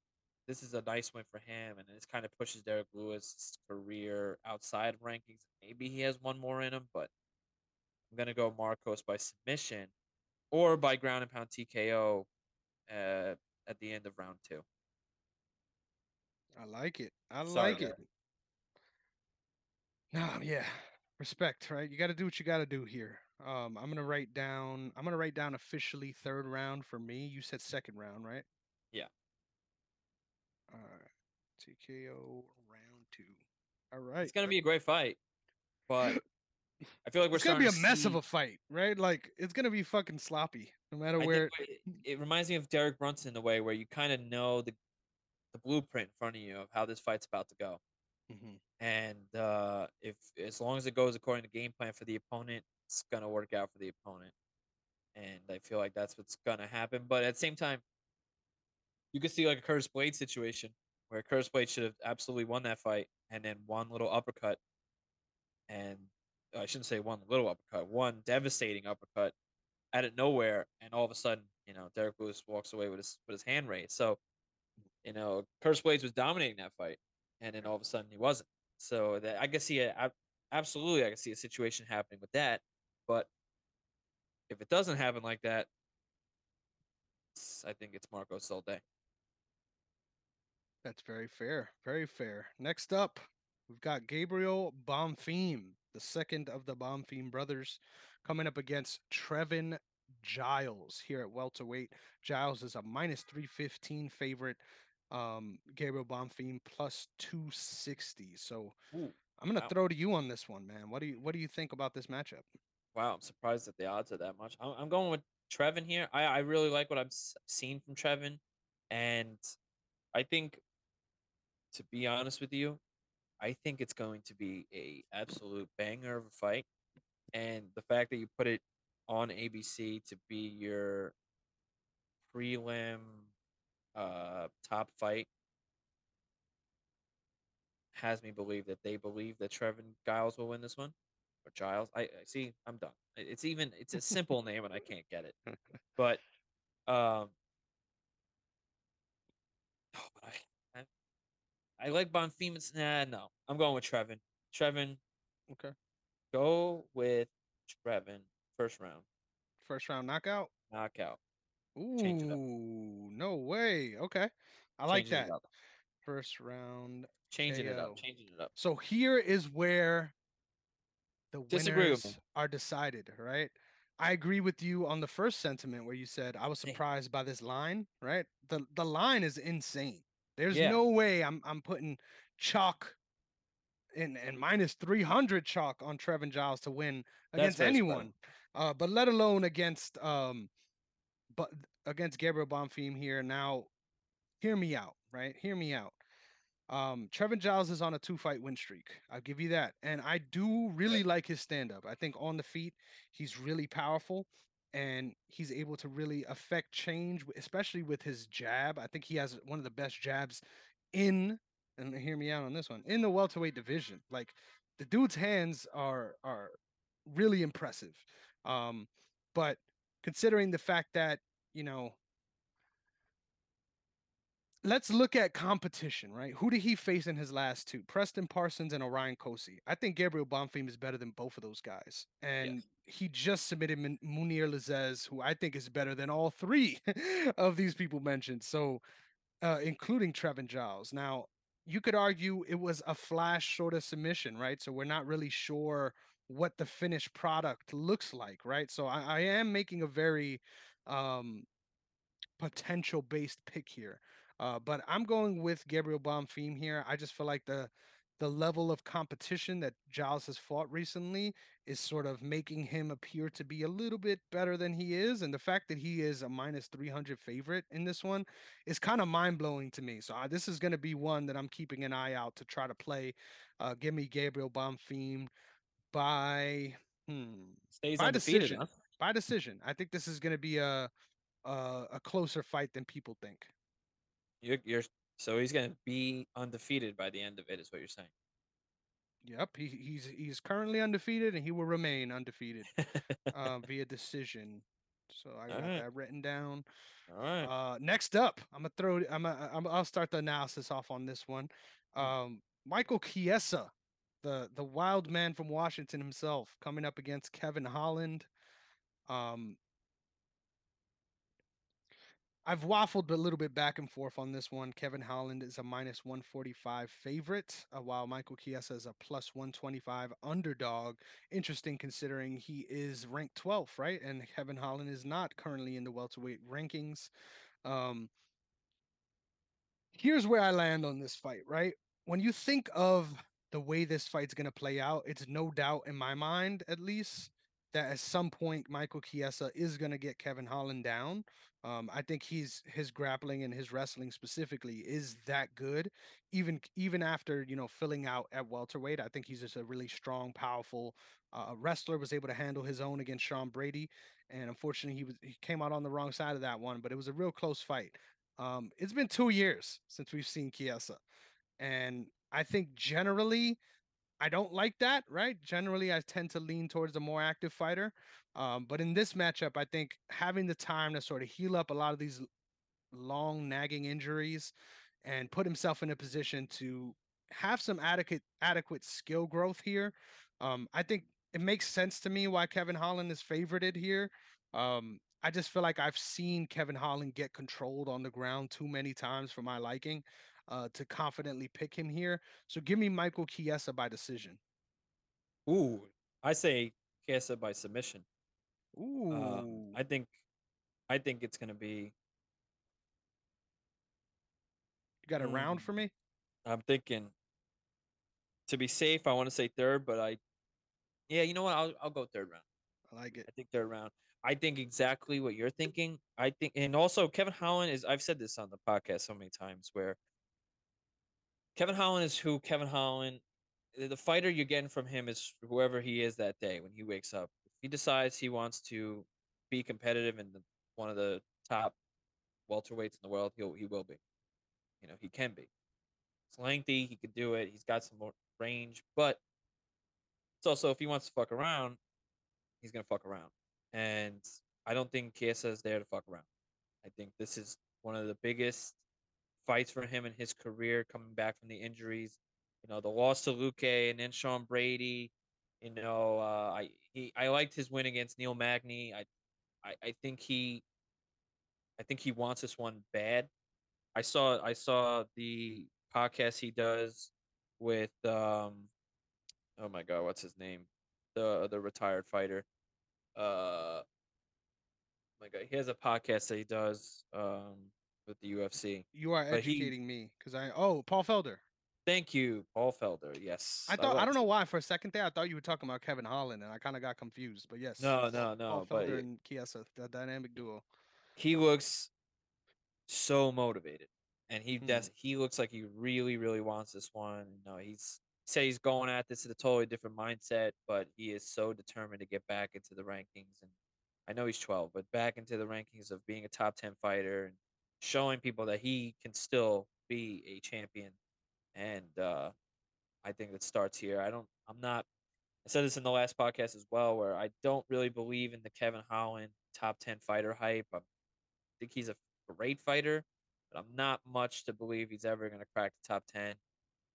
this is a nice win for him, and this kind of pushes Derek Lewis' career outside of rankings. Maybe he has one more in him, but I'm gonna go Marcos by submission or by ground and pound TKO uh, at the end of round two. I like it. I Sorry, like it. No, yeah. Respect, right? You got to do what you got to do here. Um, I'm gonna write down. I'm gonna write down officially third round for me. You said second round, right? Yeah. All right. TKO round two. All right. It's gonna be a great fight, but I feel like we're It's gonna be a to mess of a fight, right? Like it's gonna be fucking sloppy, no matter I where. think it, it reminds me of Derek Brunson in a way where you kind of know the the blueprint in front of you of how this fight's about to go, Mhm. and uh, if as long as it goes according to game plan for the opponent, it's gonna work out for the opponent, and I feel like that's what's gonna happen. But at the same time, you could see like a Curtis Blaydes situation where Curtis Blaydes should have absolutely won that fight, and then one little uppercut, and uh, I shouldn't say one little uppercut, one devastating uppercut out of nowhere, and all of a sudden, you know, Derek Lewis walks away with his with his hand raised. So, you know, Curtis Blaydes was dominating that fight, and then all of a sudden he wasn't. So that I can see a absolutely I can see a situation happening with that, but if it doesn't happen like that, I think it's Marcos all day. That's very fair. Very fair. Next up, we've got Gabriel Bonfim, the second of the Bonfim brothers, coming up against Trevin Giles here at welterweight. Giles is a minus 315 favorite. Um, Gabriel Bonfim plus 260. So Ooh, I'm gonna wow. throw to you on this one, man. What do you what do you think about this matchup? Wow, I'm surprised that the odds are that much. I'm, I'm going with Trevin here. I, I really like what I've seen from Trevin, and I think, to be honest with you, I think it's going to be a absolute banger of a fight. And the fact that you put it on ABC to be your prelim uh, top fight has me believe that they believe that Trevin Giles will win this one. Or Giles. I, I see. I'm done. It's even. It's a simple name, and I can't get it. But, um, oh, but I, I, like Bonfim. Nah, no. I'm going with Trevin. Trevin. Okay. Go with Trevin. First round. First round knockout. Knockout. Ooh, no way. Okay. I like that. First round. Changing KO. it up. Changing it up. So here is where the winners are decided, right? I agree with you on the first sentiment where you said I was surprised by this line, right? The the line is insane. There's yeah. no way I'm I'm putting chalk and and minus 300 chalk on Trevin Giles to win against anyone. Uh, but let alone against um but against Gabriel Bonfim here. Now, hear me out, right? Hear me out. Um, Trevin Giles is on a two fight win streak. I'll give you that. And I do really like his stand up. I think on the feet, he's really powerful and he's able to really affect change, especially with his jab. I think he has one of the best jabs in, and hear me out on this one, in the welterweight division. Like the dude's hands are are really impressive. Um, but considering the fact that you know, let's look at competition, right? Who did he face in his last two? Preston Parsons and Orion Cosce. I think Gabriel Bonfim is better than both of those guys. And yes. he just submitted Munir Lazzez, who I think is better than all three of these people mentioned. So, uh, including Trevin Giles. Now, you could argue it was a flash sort of submission, right? So we're not really sure what the finished product looks like, right? So I, I am making a very um, potential based pick here. Uh, but I'm going with Gabriel Bonfim here. I just feel like the the level of competition that Giles has fought recently is sort of making him appear to be a little bit better than he is. And the fact that he is a minus 300 favorite in this one is kind of mind blowing to me. So uh, this is going to be one that I'm keeping an eye out to try to play. Uh, give me Gabriel Bonfim by hmm, stays by decision. Huh? By decision. I think this is going to be a, a a closer fight than people think. You're, you're so he's going to be undefeated by the end of it, is what you're saying. Yep, he, he's he's currently undefeated, and he will remain undefeated uh, via decision. So I got right. that written down. All right. Uh, next up, I'm gonna throw. I'm. A, I'm I'll start the analysis off on this one. Hmm. Um, Michael Chiesa the the wild man from Washington himself coming up against Kevin Holland. Um, I've waffled a little bit back and forth on this one. Kevin Holland is a minus 145 favorite, uh, while Michael Chiesa is a plus 125 underdog. Interesting considering he is ranked 12th, right? And Kevin Holland is not currently in the welterweight rankings. Um, here's where I land on this fight, right? When you think of the way this fight's going to play out, it's no doubt in my mind, at least, that at some point Michael Chiesa is going to get Kevin Holland down. Um, I think he's his grappling and his wrestling specifically is that good. Even even after you know filling out at welterweight, I think he's just a really strong, powerful uh, wrestler. Was able to handle his own against Sean Brady, and unfortunately he was he came out on the wrong side of that one. But it was a real close fight. Um, it's been two years since we've seen Chiesa, and I think generally I don't like that, right? Generally, I tend to lean towards the more active fighter. Um, but in this matchup, I think having the time to sort of heal up a lot of these long nagging injuries and put himself in a position to have some adequate adequate skill growth here. Um, I think it makes sense to me why Kevin Holland is favorited here. Um, I just feel like I've seen Kevin Holland get controlled on the ground too many times for my liking uh, to confidently pick him here. So give me Michael Chiesa by decision. Ooh, I say Chiesa by submission. Ooh, Um, I think, I think it's gonna be. you got a round for mm, me? I'm thinking to be safe. I want to say third, but I, yeah, you know what? I'll I'll go third round. I like it. I think third round. I think exactly what you're thinking. I think, and also Kevin Holland is. I've said this on the podcast so many times where Kevin Holland is who Kevin Holland. The fighter you're getting from him is whoever he is that day when he wakes up. If he decides he wants to be competitive in the, one of the top welterweights in the world, he'll he will be. You know, he can be. It's lengthy. He could do it. He's got some more range, but it's also if he wants to fuck around, he's gonna fuck around. And I don't think Chiesa is there to fuck around. I think this is one of the biggest fights for him in his career, coming back from the injuries. You know, the loss to Luque and then Sean Brady. You know, uh, I he I liked his win against Neil Magny. I, I I think he I think he wants this one bad. I saw I saw the podcast he does with um oh my god, what's his name? The the retired fighter. Uh my god, he has a podcast that he does um with the UFC. You are But he educating me because I oh Paul Felder. thank you, Paul Felder. Yes. I I thought I love don't know why for a second there I thought you were talking about Kevin Holland and I kind of got confused. But yes, No, Paul, no, Paul no, but Felder it, and Chiesa, the dynamic duo. he looks so motivated and he Hmm. does he looks like he really really wants this one know he's say he's going at this in a totally different mindset but he is so determined to get back into the rankings and i know he's 12 but back into the rankings of being a top 10 fighter and showing people that he can still be a champion and uh i think it starts here i don't i'm not i said this in the last podcast as well where i don't really believe in the kevin holland top 10 fighter hype i think he's a great fighter, but I'm not much to believe he's ever going to crack the top 10.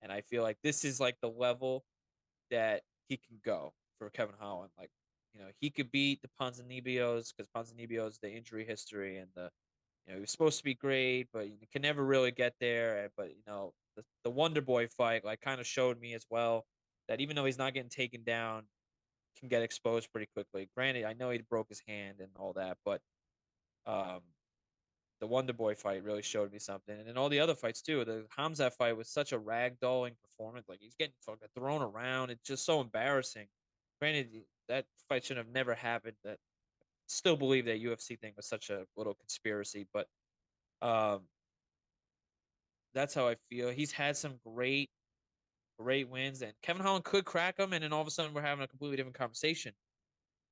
And I feel like this is like the level that he can go for Kevin Holland. Like, you know, he could beat the Ponzinibbio's because Ponzinibbio's the injury history and the, you know, he was supposed to be great, but you can never really get there. But, you know, the, the Wonder Boy fight, like, kind of showed me as well that even though he's not getting taken down, can get exposed pretty quickly. Granted, I know he broke his hand and all that, but um, the Wonder Boy fight really showed me something, and then all the other fights too. The Hamza fight was such a ragdolling performance; like he's getting fucking thrown around. It's just so embarrassing. Granted, that fight should have never happened. That still believe that UFC thing was such a little conspiracy, but um, that's how I feel. He's had some great, great wins, and Kevin Holland could crack him, and then all of a sudden we're having a completely different conversation.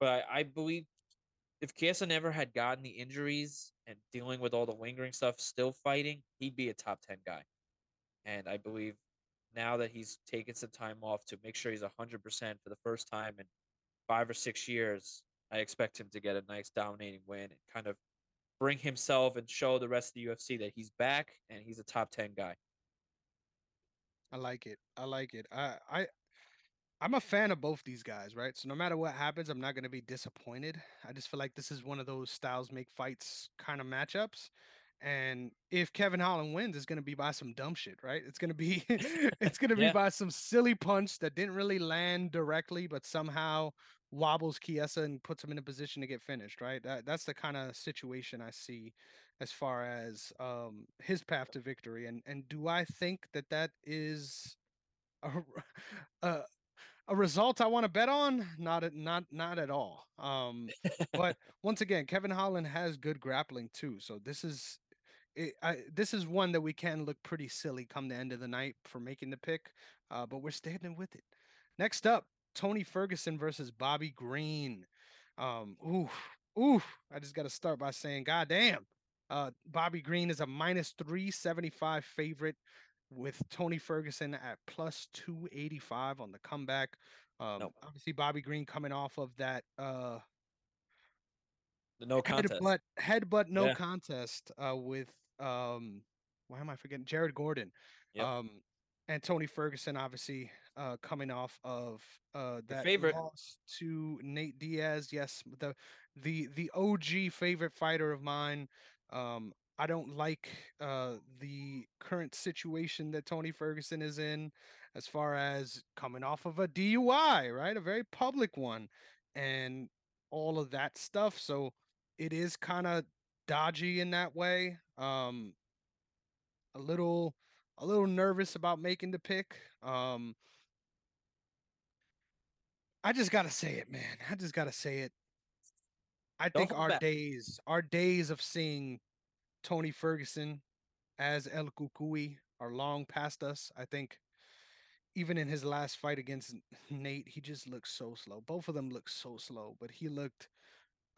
But I, I believe if Chiesa never had gotten the injuries and dealing with all the lingering stuff, still fighting, he'd be a top 10 guy. And I believe now that he's taken some time off to make sure he's 100% for the first time in five or six years, I expect him to get a nice dominating win and kind of bring himself and show the rest of the UFC that he's back and he's a top 10 guy. I like it. I like it. I I I'm a fan of both these guys, right? So no matter what happens, I'm not going to be disappointed. I just feel like this is one of those styles make fights kind of matchups. And if Kevin Holland wins, it's going to be by some dumb shit, right? It's going to be it's going to be Yeah. by some silly punch that didn't really land directly but somehow wobbles Chiesa and puts him in a position to get finished, right? That that's the kind of situation I see as far as um his path to victory and and do I think that that is a, a a result I want to bet on? Not at not not at all. Um, but once again, Kevin Holland has good grappling too. So this is it, I, this is one that we can look pretty silly come the end of the night for making the pick. Uh, but we're standing with it. Next up, Tony Ferguson versus Bobby Green. Um, oof, oof. I just got to start by saying, God damn. Uh, Bobby Green is a minus 375 favorite with Tony Ferguson at plus 285 on the comeback. Um, Nope. obviously Bobby Green coming off of that uh The no contest. headbutt headbutt no Yeah. contest uh with um why am I forgetting Jared Gordon. Yep. Um and Tony Ferguson obviously uh coming off of uh that favorite. loss to Nate Diaz. Yes, the the the OG favorite fighter of mine. Um I don't like uh the current situation that Tony Ferguson is in as far as coming off of a DUI, right? A very public one and all of that stuff. So it is kind of dodgy in that way. Um, a little, a little nervous about making the pick. Um, I just gotta say it, man. I just gotta say it. I Don't think our back. days, our days of seeing Tony Ferguson as El Cucuy are long past us. I think even in his last fight against Nate, he just looked so slow. Both of them looked so slow, but he looked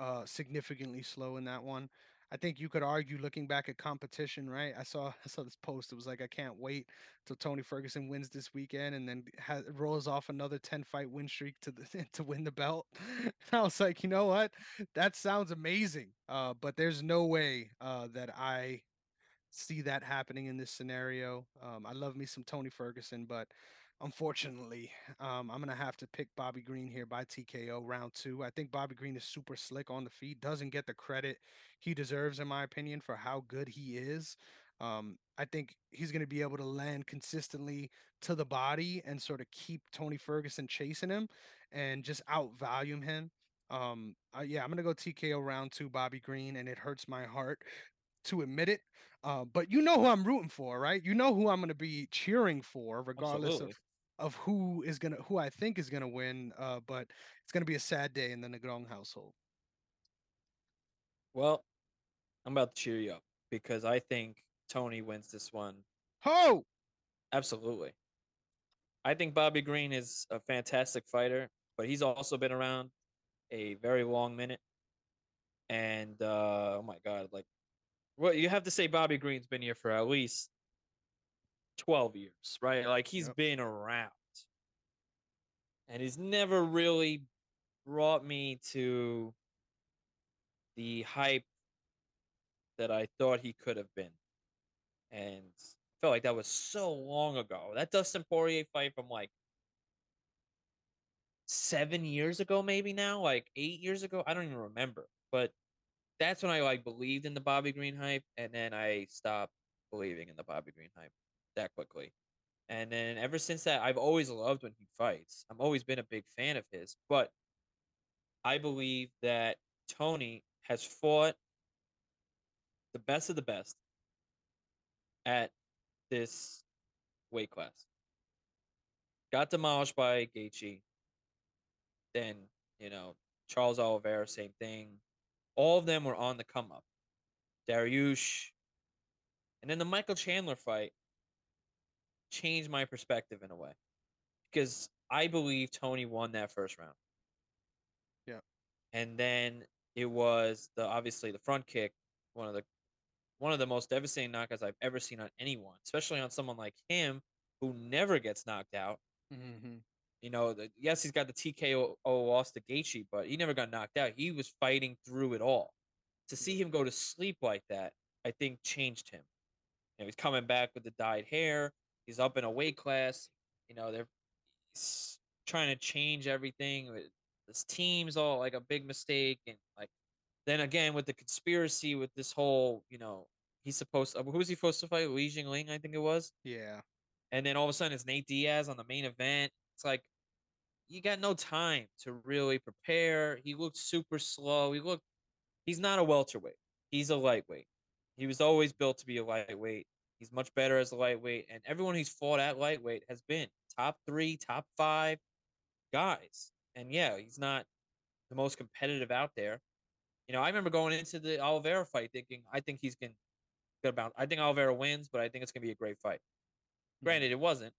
uh significantly slow in that one. I think you could argue looking back at competition, right? I saw I saw this post. It was like I can't wait till Tony Ferguson wins this weekend and then ha- rolls off another 10 fight win streak to the to win the belt. And I was like, you know what? That sounds amazing. Uh but there's no way uh that I see that happening in this scenario. Um I love me some Tony Ferguson, but Unfortunately, um, I'm gonna have to pick Bobby Green here by TKO round two. I think Bobby Green is super slick on the feet, doesn't get the credit he deserves, in my opinion, for how good he is. Um, I think he's gonna be able to land consistently to the body and sort of keep Tony Ferguson chasing him and just outvalue him. Um, uh, yeah, I'm gonna go TKO round two, Bobby Green, and it hurts my heart to admit it. Uh, but you know who I'm rooting for, right? You know who I'm going to be cheering for, regardless of of who is gonna who I think is gonna win. Uh, but it's gonna be a sad day in the Negron household. Well, I'm about to cheer you up because I think Tony wins this one. Ho! Absolutely. I think Bobby Green is a fantastic fighter, but he's also been around a very long minute. And uh, oh my god, like well, you have to say Bobby Green's been here for at least 12 years, right? Like he's Yep. been around. And he's never really brought me to the hype that I thought he could have been. And I felt like that was so long ago. That Dustin Poirier fight from like seven years ago, maybe now, like eight years ago. I don't even remember. But that's when I like believed in the Bobby Green hype, and then I stopped believing in the Bobby Green hype that quickly. And then ever since that, I've always loved when he fights. I've always been a big fan of his. But I believe that Tony has fought the best of the best at this weight class. Got demolished by Gaethje. Then, you know, Charles Oliveira, same thing. All of them were on the come up. Dariush. And then the Michael Chandler fight changed my perspective in a way. Because I believe Tony won that first round. Yeah. And then it was the obviously the front kick, one of the one of the most devastating knockouts I've ever seen on anyone, especially on someone like him who never gets knocked out. Mm-hmm. You know, the, yes, he's got the TKO loss to Gaethje, but he never got knocked out. He was fighting through it all. To see him go to sleep like that, I think changed him. You know, he's coming back with the dyed hair. He's up in a weight class. You know, they're he's trying to change everything. This team's all like a big mistake, and like then again with the conspiracy with this whole, you know, he's supposed. Uh, who was he supposed to fight? Li Jingliang, I think it was. Yeah. And then all of a sudden it's Nate Diaz on the main event. It's like you got no time to really prepare. He looked super slow. He looked he's not a welterweight. He's a lightweight. He was always built to be a lightweight. He's much better as a lightweight. And everyone he's fought at lightweight has been top three, top five guys. And yeah, he's not the most competitive out there. You know, I remember going into the Oliveira fight thinking, I think he's gonna bounce. I think Oliveira wins, but I think it's gonna be a great fight. Mhm. Granted, it wasn't.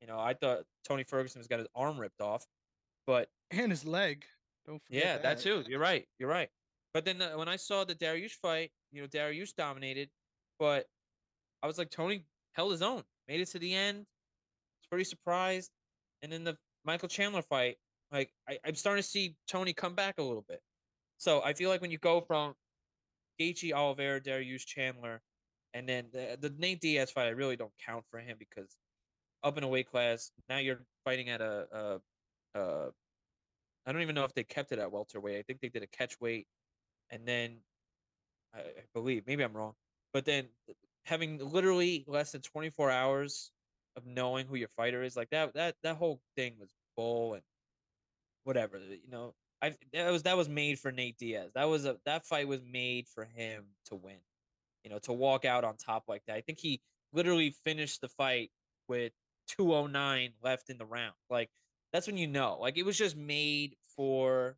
You know, I thought Tony Ferguson was got his arm ripped off, but And his leg. Don't forget yeah, that too. You're right. You're right. But then uh, when I saw the Dariush fight, you know, Dariush dominated, but I was like, Tony held his own. made it to the end. Was pretty surprised. And then the Michael Chandler fight, like I, I'm starting to see Tony come back a little bit. So I feel like when you go from Gaethje, Oliveira, Dariush, Chandler, and then the, the Nate Diaz fight, I really don't count for him because up in a weight class, now you're fighting at a, a, a I don't even know if they kept it at welterweight. I think they did a catch weight, and then I, I believe maybe I'm wrong, but then having literally less than 24 hours of knowing who your fighter is, like that that that whole thing was bull and whatever. You know, I that was that was made for Nate Diaz. That was a that fight was made for him to win. You know, to walk out on top like that. I think he literally finished the fight with 209 left in the round. Like that's when you know. Like it was just made for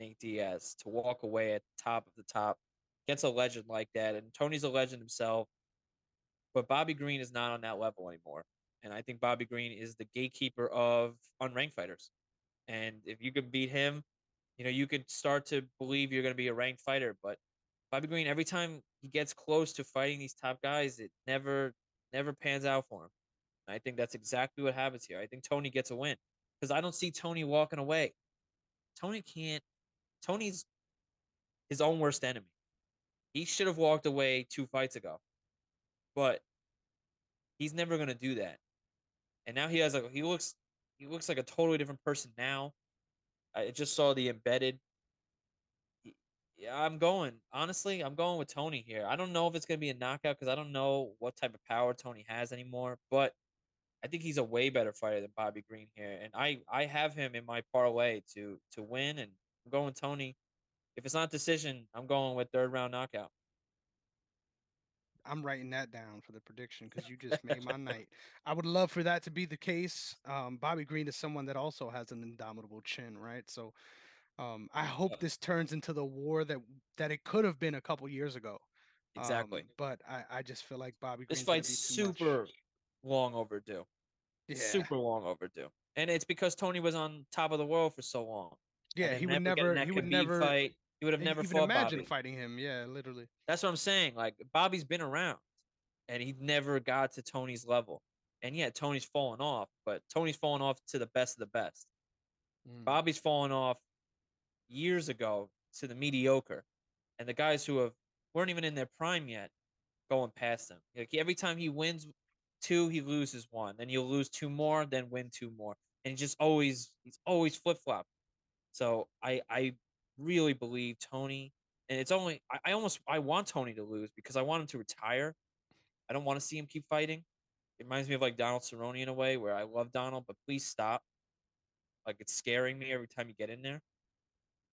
Nate Diaz to walk away at the top of the top against a legend like that. And Tony's a legend himself. But Bobby Green is not on that level anymore. And I think Bobby Green is the gatekeeper of unranked fighters. And if you can beat him, you know, you could start to believe you're going to be a ranked fighter. But Bobby Green, every time he gets close to fighting these top guys, it never, never pans out for him. And I think that's exactly what happens here. I think Tony gets a win because I don't see Tony walking away. Tony can't. Tony's his own worst enemy. He should have walked away two fights ago, but he's never gonna do that. And now he has a he looks he looks like a totally different person now. I just saw the embedded. Yeah, I'm going. Honestly, I'm going with Tony here. I don't know if it's gonna be a knockout because I don't know what type of power Tony has anymore. But I think he's a way better fighter than Bobby Green here, and I I have him in my parlay to to win, and I'm going Tony. If it's not decision, I'm going with third round knockout. I'm writing that down for the prediction because you just made my night. I would love for that to be the case. Um, Bobby Green is someone that also has an indomitable chin, right? So um, I hope this turns into the war that that it could have been a couple years ago. Exactly. Um, but I, I just feel like Bobby Green. This fight's too much. Long overdue. Yeah, Super long overdue. And it's because Tony was on top of the world for so long. Yeah. He would never getting never. that He would never fight. He would have never fought imagine Bobby. fighting him. Yeah, literally. That's what I'm saying. Like Bobby's been around, and he never got to Tony's level. And yeah, Tony's fallen off, but Tony's fallen off to the best of the best. Mm. Bobby's fallen off years ago to the mediocre, and the guys who have weren't even in their prime yet, going past him. Like every time he wins two, he loses one. Then you'll lose two more, then win two more, and he just always he's always flip flop. So I I really believe Tony, and it's only I, I almost I want Tony to lose because I want him to retire. I don't want to see him keep fighting. It reminds me of like Donald Cerrone in a way, where I love Donald, but please stop. Like it's scaring me every time you get in there.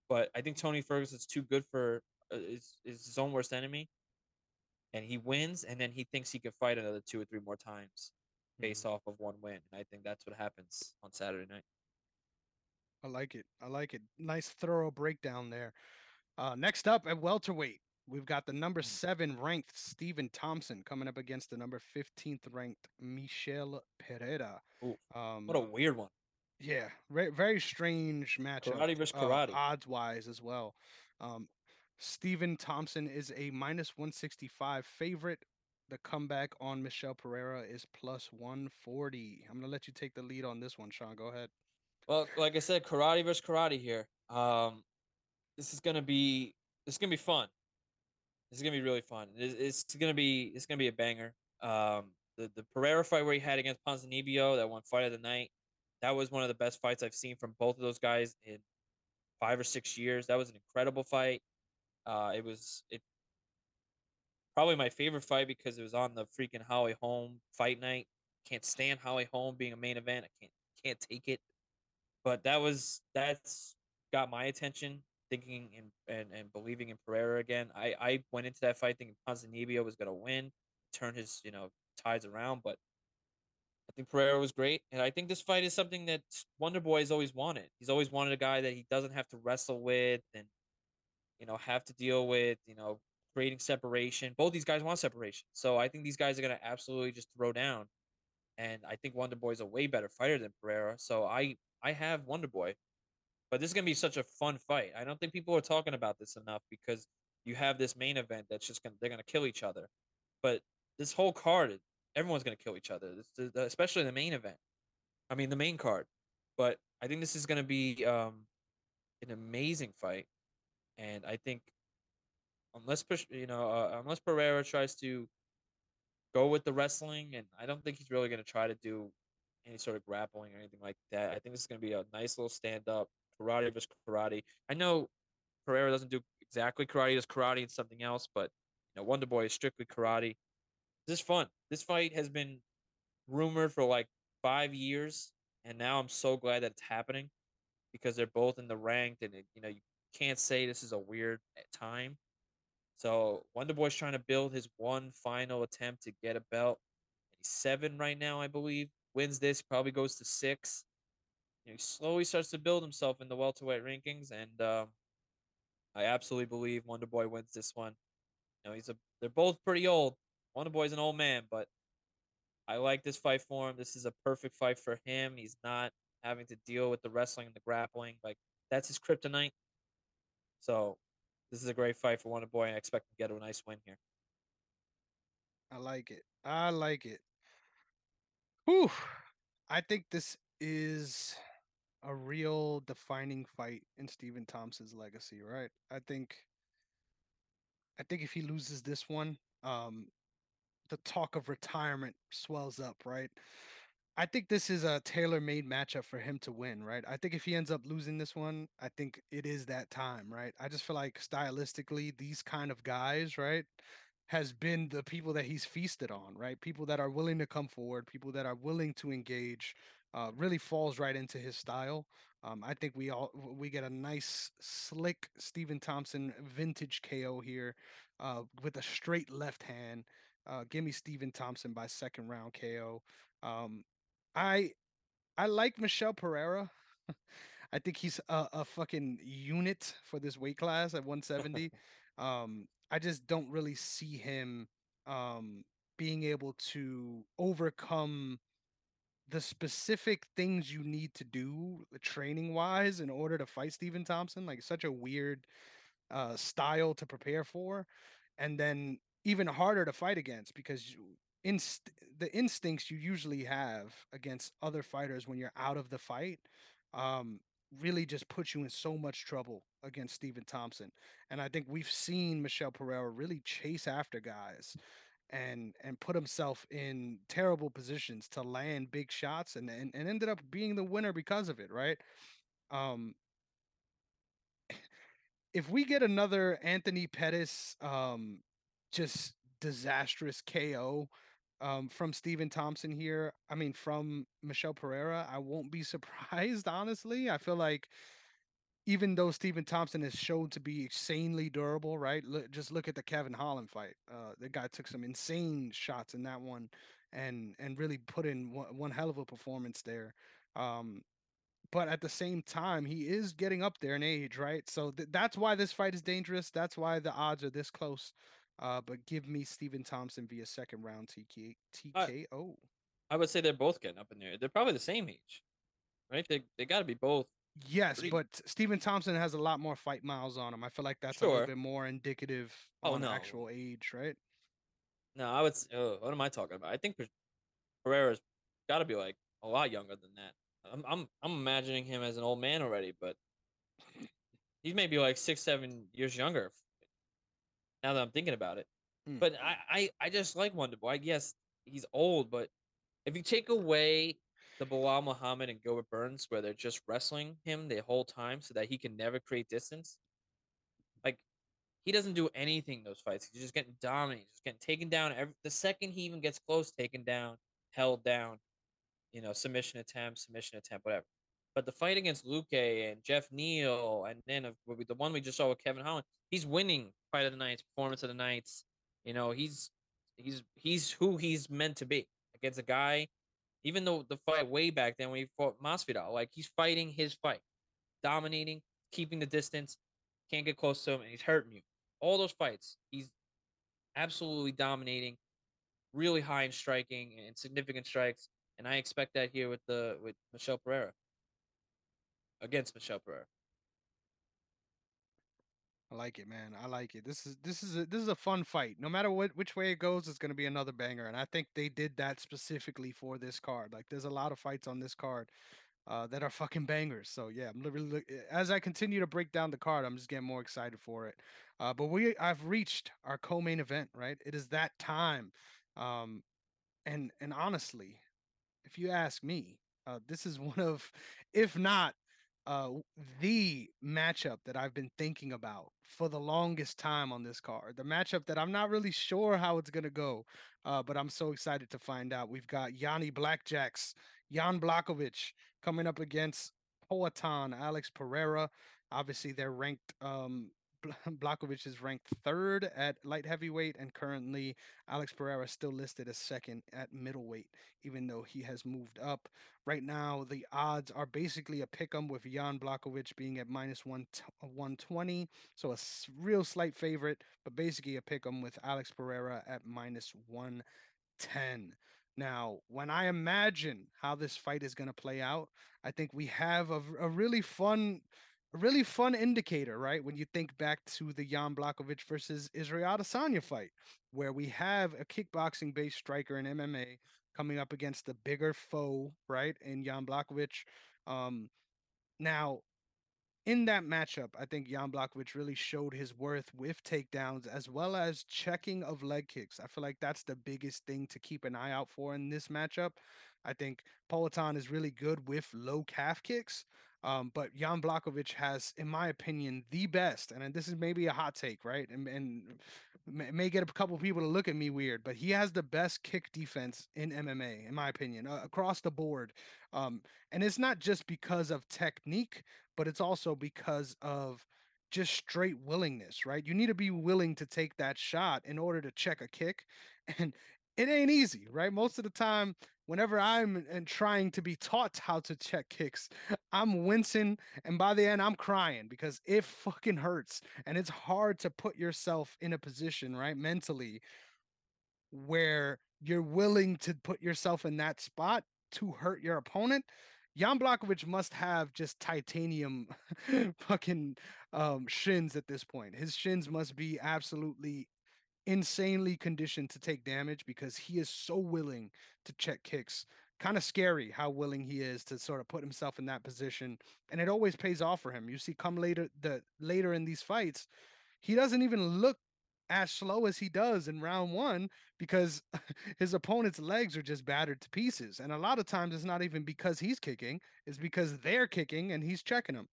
But I think Tony Ferguson's too good for uh, is is his own worst enemy, and he wins, and then he thinks he can fight another two or three more times based off of one win. And I think that's what happens on Saturday night. I like it. I like it. Nice thorough breakdown there. Uh, next up at welterweight, we've got the number Mm. seven ranked Stephen Thompson coming up against the number fifteenth ranked Michel Pereira. Ooh, Um, What a weird one. yeah, very very strange matchup. Karate versus uh, karate. odds wise as well. Um, Stephen Thompson is a minus one sixty five favorite. The comeback on Michel Pereira is plus one forty. I'm gonna let you take the lead on this one, Sean. Go ahead. Well, like I said, karate versus karate here. Um, this is gonna be this is gonna be fun. This is gonna be really fun. It's, it's gonna be it's gonna be a banger. Um, the the Pereira fight where he had against Ponzinibbio, that one fight of the night, that was one of the best fights I've seen from both of those guys in five or six years. That was an incredible fight. Uh, it was it probably my favorite fight because it was on the freaking Howie Home fight night. Can't stand Howie Home being a main event. I can't can't take it. But that was that's got my attention, thinking and and, and believing in Pereira again. I I went into that fight thinking Ponzinibbio was gonna win, turn his you know tides around, but I think Pereira was great, and I think this fight is something that Wonder Boy has always wanted. He's always wanted a guy that he doesn't have to wrestle with and you know have to deal with you know creating separation. Both these guys want separation, so I think these guys are gonna absolutely just throw down. And I think Wonder Boy is a way better fighter than Pereira, so I I have Wonder Boy. But this is gonna be such a fun fight. I don't think people are talking about this enough because you have this main event that's just gonna they're gonna kill each other. But this whole card, everyone's gonna kill each other, especially the main event. I mean, the main card. But I think this is gonna be um, an amazing fight, and I think unless you know uh, unless Pereira tries to go with the wrestling, and I don't think he's really gonna try to do any sort of grappling or anything like that. I think this is gonna be a nice little stand up karate versus karate. I know Pereira doesn't do exactly karate; he does karate and something else, but you know, Wonder Boy is strictly karate. This is fun. This fight has been rumored for like five years, and now I'm so glad that it's happening because they're both in the ranked, and it, you know you can't say this is a weird eh, time. So Wonder Boy's trying to build his one final attempt to get a belt. He's seven right now, I believe. Wins this, probably goes to six. Know, he slowly starts to build himself in the welterweight rankings, and um, I absolutely believe Wonder Boy wins this one. You know, he's a they're both pretty old. Wonder Boy's an old man, but I like this fight for him. This is a perfect fight for him. He's not having to deal with the wrestling and the grappling. Like that's his kryptonite. So this is a great fight for Wonder Boy. I expect to get a nice win here. I like it. I like it. Whew. I think this is a real defining fight in Stephen Thompson's legacy, right? I think I think if he loses this one, um, the talk of retirement swells up, right? I think this is a tailor-made matchup for him to win, right? I think if he ends up losing this one, I think it is that time, right? I just feel like stylistically, these kind of guys, right, has been the people that he's feasted on, right? People that are willing to come forward, people that are willing to engage, uh, really falls right into his style. Um, I think we all we get a nice, slick Stephen Thompson vintage KO here, uh, with a straight left hand. Uh, give me Stephen Thompson by second round KO. Um, I I like Michel Pereira. I think he's a, a fucking unit for this weight class at 170. Um, I just don't really see him um, being able to overcome the specific things you need to do training wise in order to fight Stephen Thompson. Like such a weird uh, style to prepare for, and then even harder to fight against because you, inst- the instincts you usually have against other fighters when you're out of the fight um, really just put you in so much trouble against Stephen Thompson. And I think we've seen Michel Pereira really chase after guys and and put himself in terrible positions to land big shots and and, and ended up being the winner because of it, right? Um if we get another Anthony Pettis um just disastrous KO um from Stephen Thompson here, I mean from Michel Pereira, I won't be surprised honestly. I feel like even though Stephen Thompson is shown to be insanely durable, right? Look, just look at the Kevin Holland fight. Uh, the guy took some insane shots in that one, and and really put in one, one hell of a performance there. Um, but at the same time, he is getting up there in age, right? So th- that's why this fight is dangerous. That's why the odds are this close. Uh, but give me Stephen Thompson via second round TK- TKO. I would say they're both getting up in there. They're probably the same age, right? They they got to be both. Yes, pretty- but Stephen Thompson has a lot more fight miles on him. I feel like that's a little bit more indicative Oh, on no. actual age, right? No, I would. Uh, what am I talking about? I think Pe- Pereira's got to be like a lot younger than that. I'm I'm I'm imagining him as an old man already, but he's maybe like six, seven years younger. Now that I'm thinking about it, Hmm. but I, I I just like Wonder Boy. Yes, he's old, but if you take away the Belal Muhammad and Gilbert Burns, where they're just wrestling him the whole time so that he can never create distance, like he doesn't do anything in those fights. He's just getting dominated, just getting taken down. Every the second he even gets close, taken down, held down, you know, submission attempt, submission attempt, whatever. But the fight against Luke and Geoff Neal, and then uh, the one we just saw with Kevin Holland, he's winning fight of the nights, performance of the nights. You know, he's he's he's who he's meant to be against a guy. Even though the fight way back then when he fought Masvidal, like he's fighting his fight, dominating, keeping the distance, can't get close to him, and he's hurting you. All those fights, he's absolutely dominating, really high in striking and significant strikes, and I expect that here with the with Michel Pereira against Michel Pereira. I like it, man. I like it. This is this is a this is a fun fight. No matter what which way it goes, it's gonna be another banger. And I think they did that specifically for this card. Like there's a lot of fights on this card uh, that are fucking bangers. So yeah, I'm literally eh, as I continue to break down the card, I'm just getting more excited for it. Uh, but we I've reached our co-main event, right? It is that time. Um, and and honestly, if you ask me, uh, this is one of, if not uh, the matchup that I've been thinking about for the longest time on this card. The matchup that I'm not really sure how it's gonna go, uh, but I'm so excited to find out. We've got Yanni Blackjacks, Jan Blachowicz coming up against Poatan, Alex Pereira. Obviously, they're ranked. Um, Blachowicz is ranked third at light heavyweight, and currently Alex Pereira is still listed as second at middleweight, even though he has moved up. Right now, the odds are basically a pick 'em with Jan Blachowicz being at minus one t- 120. So a real slight favorite, but basically a pick 'em with Alex Pereira at minus 110. Now, when I imagine how this fight is going to play out, I think we have a really fun, really fun indicator, right? When you think back to the Jan Blachowicz versus Israel Adesanya fight, where we have a kickboxing-based striker in MMA coming up against the bigger foe, right? In Jan Blachowicz. Um, now, in that matchup, I think Jan Blachowicz really showed his worth with takedowns as well as checking of leg kicks. I feel like that's the biggest thing to keep an eye out for in this matchup. I think Poatan is really good with low calf kicks, um, but Jan Blachowicz has, in my opinion, the best. And this is maybe a hot take, right? And, and may, may get a couple people to look at me weird, but he has the best kick defense in MMA, in my opinion, uh, across the board. Um, and it's not just because of technique but it's also because of just straight willingness, right? You need to be willing to take that shot in order to check a kick. And it ain't easy, right? Most of the time, whenever I'm and trying to be taught how to check kicks, I'm wincing and by the end I'm crying because it fucking hurts. And it's hard to put yourself in a position, right? Mentally where you're willing to put yourself in that spot to hurt your opponent. Jan Blachowicz must have just titanium fucking um, shins at this point. His shins must be absolutely insanely conditioned to take damage because he is so willing to check kicks. Kind of scary how willing he is to sort of put himself in that position, and it always pays off for him. You see, come later the later in these fights, he doesn't even look as slow as he does in round one because his opponent's legs are just battered to pieces. And a lot of times it's not even because he's kicking, it's because they're kicking and he's checking them.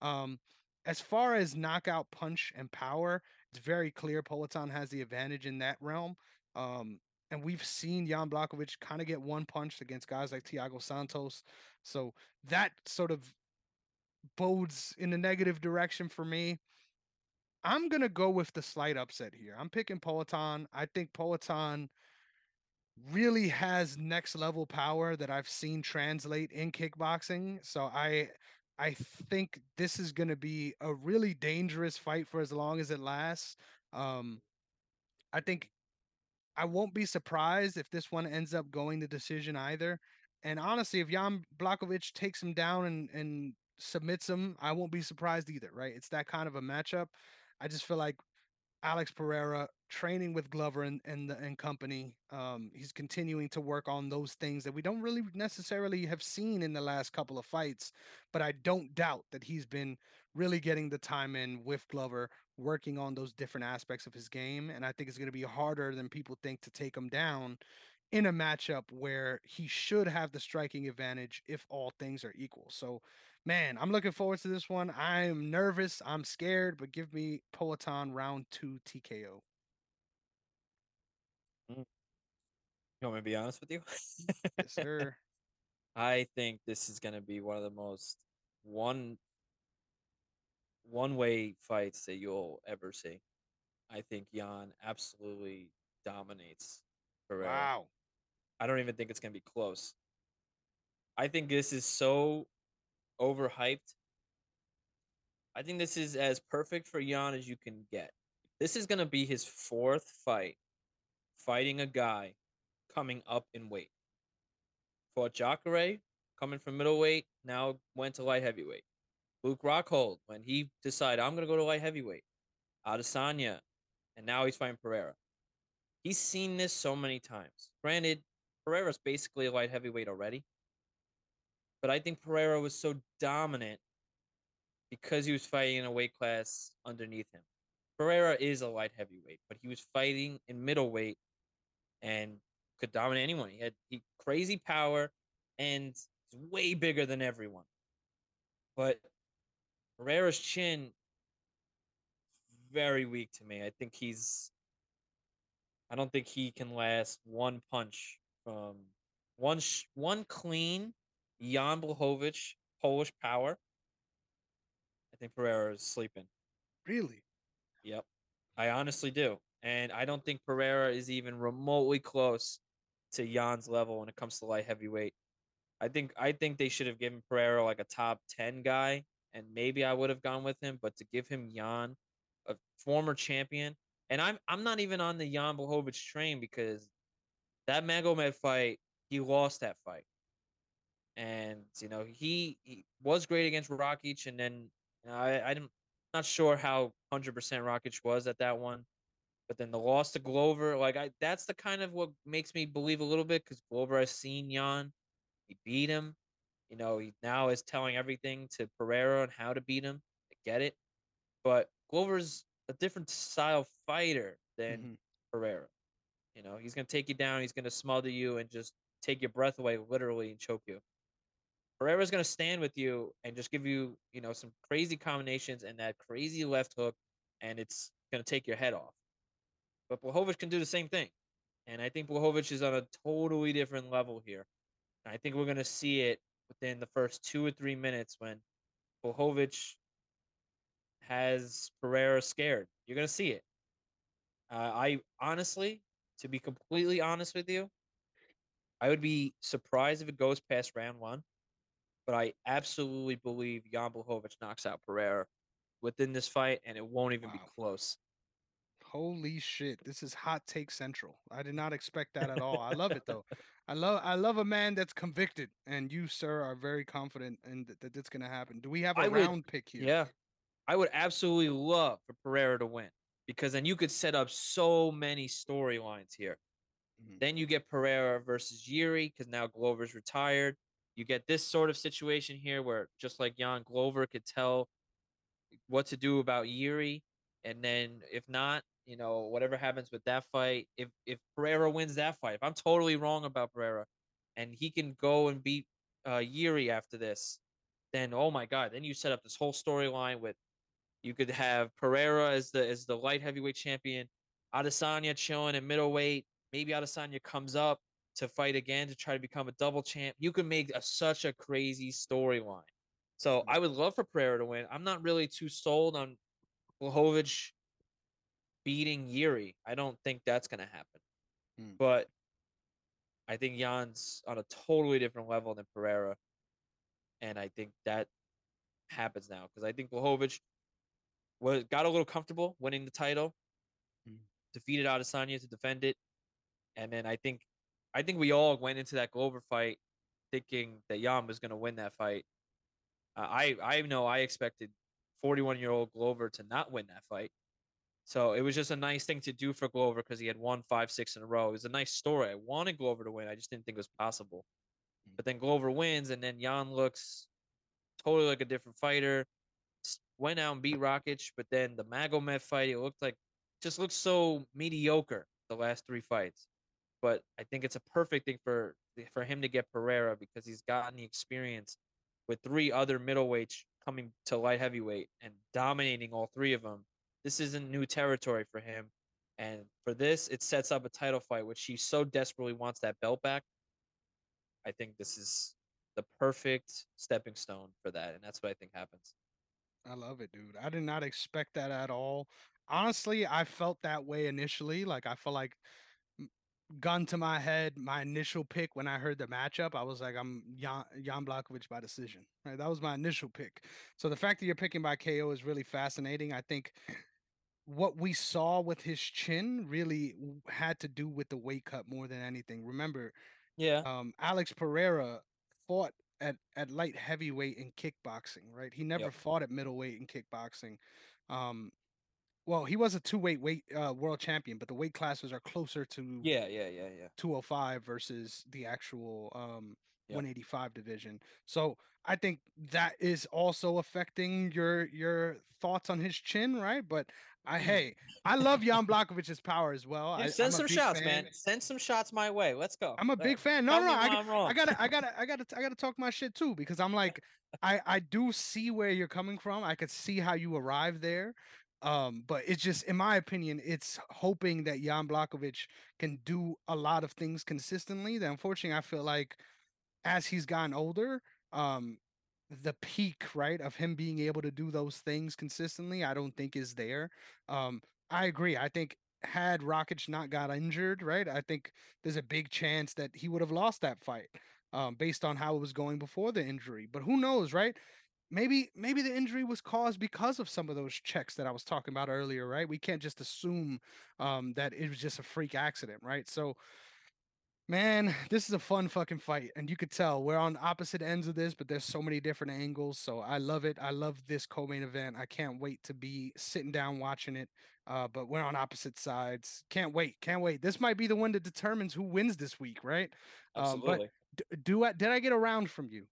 Um, as far as knockout punch and power, it's very clear Poatan has the advantage in that realm. Um, and we've seen Jan Blachowicz kind of get one punched against guys like Thiago Santos. So that sort of bodes in a negative direction for me. I'm gonna go with the slight upset here. I'm picking Poatan. I think Poatan really has next level power that I've seen translate in kickboxing. So I I think this is gonna be a really dangerous fight for as long as it lasts. Um, I think I won't be surprised if this one ends up going to decision either. And honestly, if Jan Blachowicz takes him down and, and submits him, I won't be surprised either, right? It's that kind of a matchup. I just feel like Alex Pereira training with Glover and and, and company. Um, he's continuing to work on those things that we don't really necessarily have seen in the last couple of fights, but I don't doubt that he's been really getting the time in with Glover, working on those different aspects of his game. And I think it's going to be harder than people think to take him down in a matchup where he should have the striking advantage if all things are equal. So, man, I'm looking forward to this one. I'm nervous, I'm scared, but give me Poatan round two TKO. Mm. You want me to be honest with you? Yes, sir. I think this is gonna be one of the most one one way fights that you'll ever see. I think Jan absolutely dominates Pereira. Wow. I don't even think it's gonna be close. I think this is so overhyped. I think this is as perfect for Jan as you can get. This is gonna be his fourth fight fighting a guy coming up in weight. Fought Jacare, coming from middleweight, now went to light heavyweight. Luke Rockhold, when he decided I'm gonna go to light heavyweight, Adesanya, and now he's fighting Pereira. He's seen this so many times. Granted, Pereira's basically a light heavyweight already, but I think Pereira was so dominant because he was fighting in a weight class underneath him. Pereira is a light heavyweight, but he was fighting in middleweight and could dominate anyone. He had he, crazy power and he's way bigger than everyone. But Pereira's chin very weak to me. I think he's I don't think he can last one punch from one sh- one clean Jan Blachowicz Polish power. I think Pereira is sleeping. Really? Yep. I honestly do. And I don't think Pereira is even remotely close to Jan's level when it comes to light heavyweight. I think I think they should have given Pereira like a top 10 guy and maybe I would have gone with him, but to give him Jan, a former champion, and I'm I'm not even on the Jan Blachowicz train because that Magomed fight, he lost that fight. And you know, he, he was great against Rakic and then you know, I I'm not sure how 100% Rakic was at that one. But then the loss to Glover, like I, that's the kind of what makes me believe a little bit because Glover has seen Jan, he beat him. You know, he now is telling everything to Pereira on how to beat him. I get it, but Glover's a different style fighter than Mhm. Pereira. You know, he's gonna take you down, he's gonna smother you and just take your breath away, literally, and choke you. Pereira's gonna stand with you and just give you, you know, some crazy combinations and that crazy left hook, and it's gonna take your head off. But Blachowicz can do the same thing, and I think Blachowicz is on a totally different level here. And I think we're gonna see it within the first two or three minutes when Blachowicz has Pereira scared. You're gonna see it. Uh, I honestly, to be completely honest with you, I would be surprised if it goes past round one, but I absolutely believe Jan Blachowicz knocks out Pereira within this fight, and it won't even be close. Holy shit. This is hot take central. I did not expect that at all. I love it though. I love I love a man that's convicted and you sir are very confident in th- that it's going to happen. Do we have a I would- round pick here? Yeah, I would absolutely love for Pereira to win because then you could set up so many storylines here. Mhm. Then you get Pereira versus Yuri because now Glover's retired. You get this sort of situation here where just like Jan Glover could tell what to do about Yuri, and then if not, you know whatever happens with that fight. If if Pereira wins that fight, if I'm totally wrong about Pereira, and he can go and beat uh, Yuri after this, then oh my god, then you set up this whole storyline with you could have Pereira as the as the light heavyweight champion, Adesanya chilling at middleweight. Maybe Adesanya comes up to fight again to try to become a double champ. You could make a, such a crazy storyline. So Mm. I would love for Pereira to win. I'm not really too sold on Blachowicz beating Yuri. I don't think that's gonna happen. Mm. But I think Jan's on a totally different level than Pereira, and I think that happens now because I think Blachowicz was got a little comfortable winning the title, Mm. defeated Adesanya to defend it, and then I think I think we all went into that Glover fight thinking that Jan was going to win that fight. Uh, I I know I expected 41 year old Glover to not win that fight. So it was just a nice thing to do for Glover because he had won five, six in a row. It was a nice story. I wanted Glover to win. I just didn't think it was possible. Mm. But then Glover wins, and then Jan looks totally like a different fighter. Went out and beat Rakic, but then the Magomed fight, it looked like just looked so mediocre the last three fights. But I think it's a perfect thing for for him to get Pereira because he's gotten the experience with three other middleweights coming to light heavyweight and dominating all three of them. This isn't new territory for him. And for this, it sets up a title fight, which he so desperately wants that belt back. I think this is the perfect stepping stone for that. And that's what I think happens. I love it, dude. I did not expect that at all. Honestly, I felt that way initially. Like I felt like gun to my head, my initial pick when I heard the matchup, I was like, I'm Jan, Jan Blachowicz by decision. Right, that was my initial pick. So the fact that you're picking by KO is really fascinating. I think what we saw with his chin really had to do with the weight cut more than anything. Remember, Yeah. um, Alex Pereira fought at, at light heavyweight in kickboxing, right? He never Yep. fought at middleweight in kickboxing. Um, Well, he was a two weight weight uh, world champion, but the weight classes are closer to Yeah, yeah, yeah, yeah. 205 versus the actual um Yep. 185 division. So I think that is also affecting your your thoughts on his chin, right? But I hey, I love Jan Blachowicz' power as well. Yeah, I, send some shots, fan. man. Send some shots my way. Let's go. I'm a big fan. No, tell no, me I, why g- I'm wrong. I gotta, I gotta, I gotta, I gotta talk my shit too because I'm like, I, I do see where you're coming from. I could see how you arrived there. Um, but it's just, in my opinion, it's hoping that Jan Blachowicz can do a lot of things consistently. That unfortunately, I feel like as he's gotten older, um, the peak right of him being able to do those things consistently, I don't think is there. Um, I agree. I think had Rakic not got injured, right, I think there's a big chance that he would have lost that fight, um, based on how it was going before the injury. But who knows, right? Maybe maybe the injury was caused because of some of those checks that I was talking about earlier, right? We can't just assume um, that it was just a freak accident, right? So Man, this is a fun fucking fight, and you could tell we're on opposite ends of this, but there's so many different angles. So I love it. I love this co-main event. I can't wait to be sitting down watching it. Uh, but we're on opposite sides. Can't wait. Can't wait. This might be the one that determines who wins this week, right? Um, Absolutely. but d- do I did I get a round from you?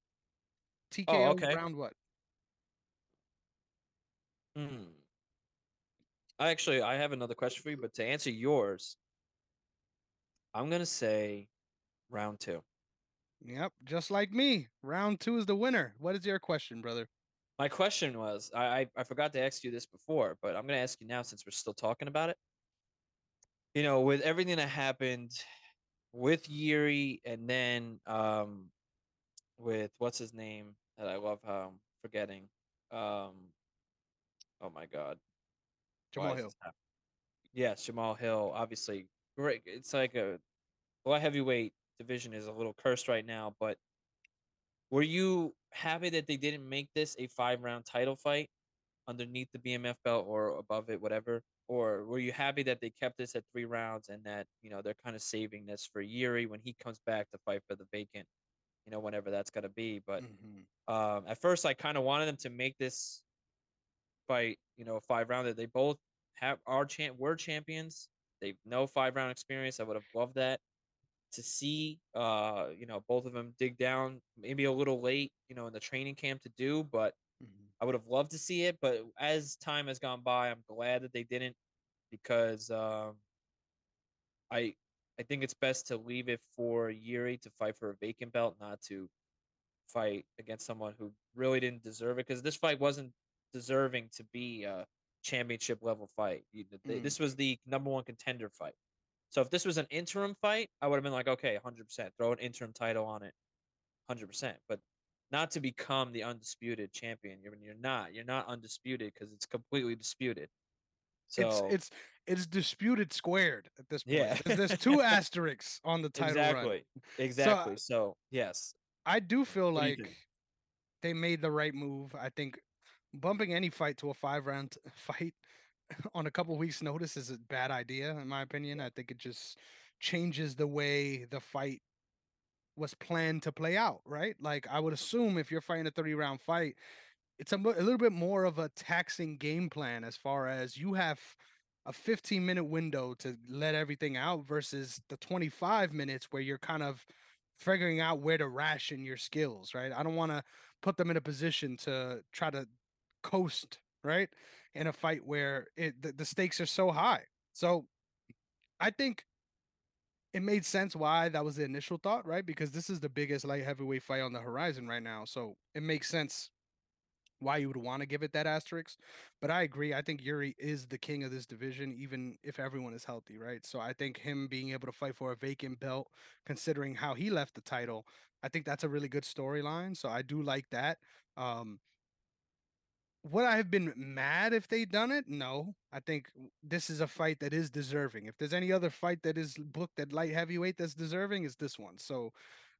TKO Oh, okay. round what? Hmm. I actually I have another question for you, but to answer yours, I'm gonna say round two. Yep, just like me. Round two is the winner. What is your question, brother? My question was I, I I forgot to ask you this before, but I'm gonna ask you now since we're still talking about it. You know, with everything that happened with Yuri and then um with what's his name that I love how I'm forgetting. Um oh my god. Jamal Hill. Yes, Jamal Hill, obviously great. It's like a light heavyweight division is a little cursed right now, but were you happy that they didn't make this a five round title fight underneath the BMF belt or above it, whatever? Or were you happy that they kept this at three rounds and that, you know, they're kind of saving this for Yuri when he comes back to fight for the vacant, you know, whenever that's gonna be. But Mhm. um at first I kind of wanted them to make this fight, you know, a five rounder. They both have our champ were champions. They know five round experience. I would have loved that to see uh, you know, both of them dig down maybe a little late, you know, in the training camp to do, but Mhm. I would have loved to see it. But as time has gone by, I'm glad that they didn't because um I I think it's best to leave it for Yuri to fight for a vacant belt, not to fight against someone who really didn't deserve it. Because this fight wasn't deserving to be a championship level fight. You- th- th- Mm. This was the number one contender fight. So if this was an interim fight, I would have been like, okay, 100%, throw an interim title on it, 100%. But not to become the undisputed champion. You're, you're not. You're not undisputed because it's completely disputed. So it's it's it's disputed squared at this point. Yeah. There's, there's two asterisks on the title run. exactly, exactly. So, yes, I do feel What like think? they made the right move. I think bumping any fight to a five round fight on a couple weeks notice is a bad idea in my opinion. I think it just changes the way the fight was planned to play out, right? Like I would assume if you're fighting a 30 round fight, it's a, a little bit more of a taxing game plan as far as you have a 15 minute window to let everything out versus the 25 minutes where you're kind of figuring out where to ration your skills, right? I don't want to put them in a position to try to coast, right? In a fight where it the, the stakes are so high. So I think it made sense why that was the initial thought, right? Because this is the biggest light heavyweight fight on the horizon right now. So it makes sense why you would want to give it that asterisk. But I agree. I think Yuri is the king of this division, even if everyone is healthy, right? So I think him being able to fight for a vacant belt, considering how he left the title, I think that's a really good storyline. So I do like that. Um, would I have been mad if they'd done it? No. I think this is a fight that is deserving. If there's any other fight that is booked at light heavyweight that's deserving, is this one. So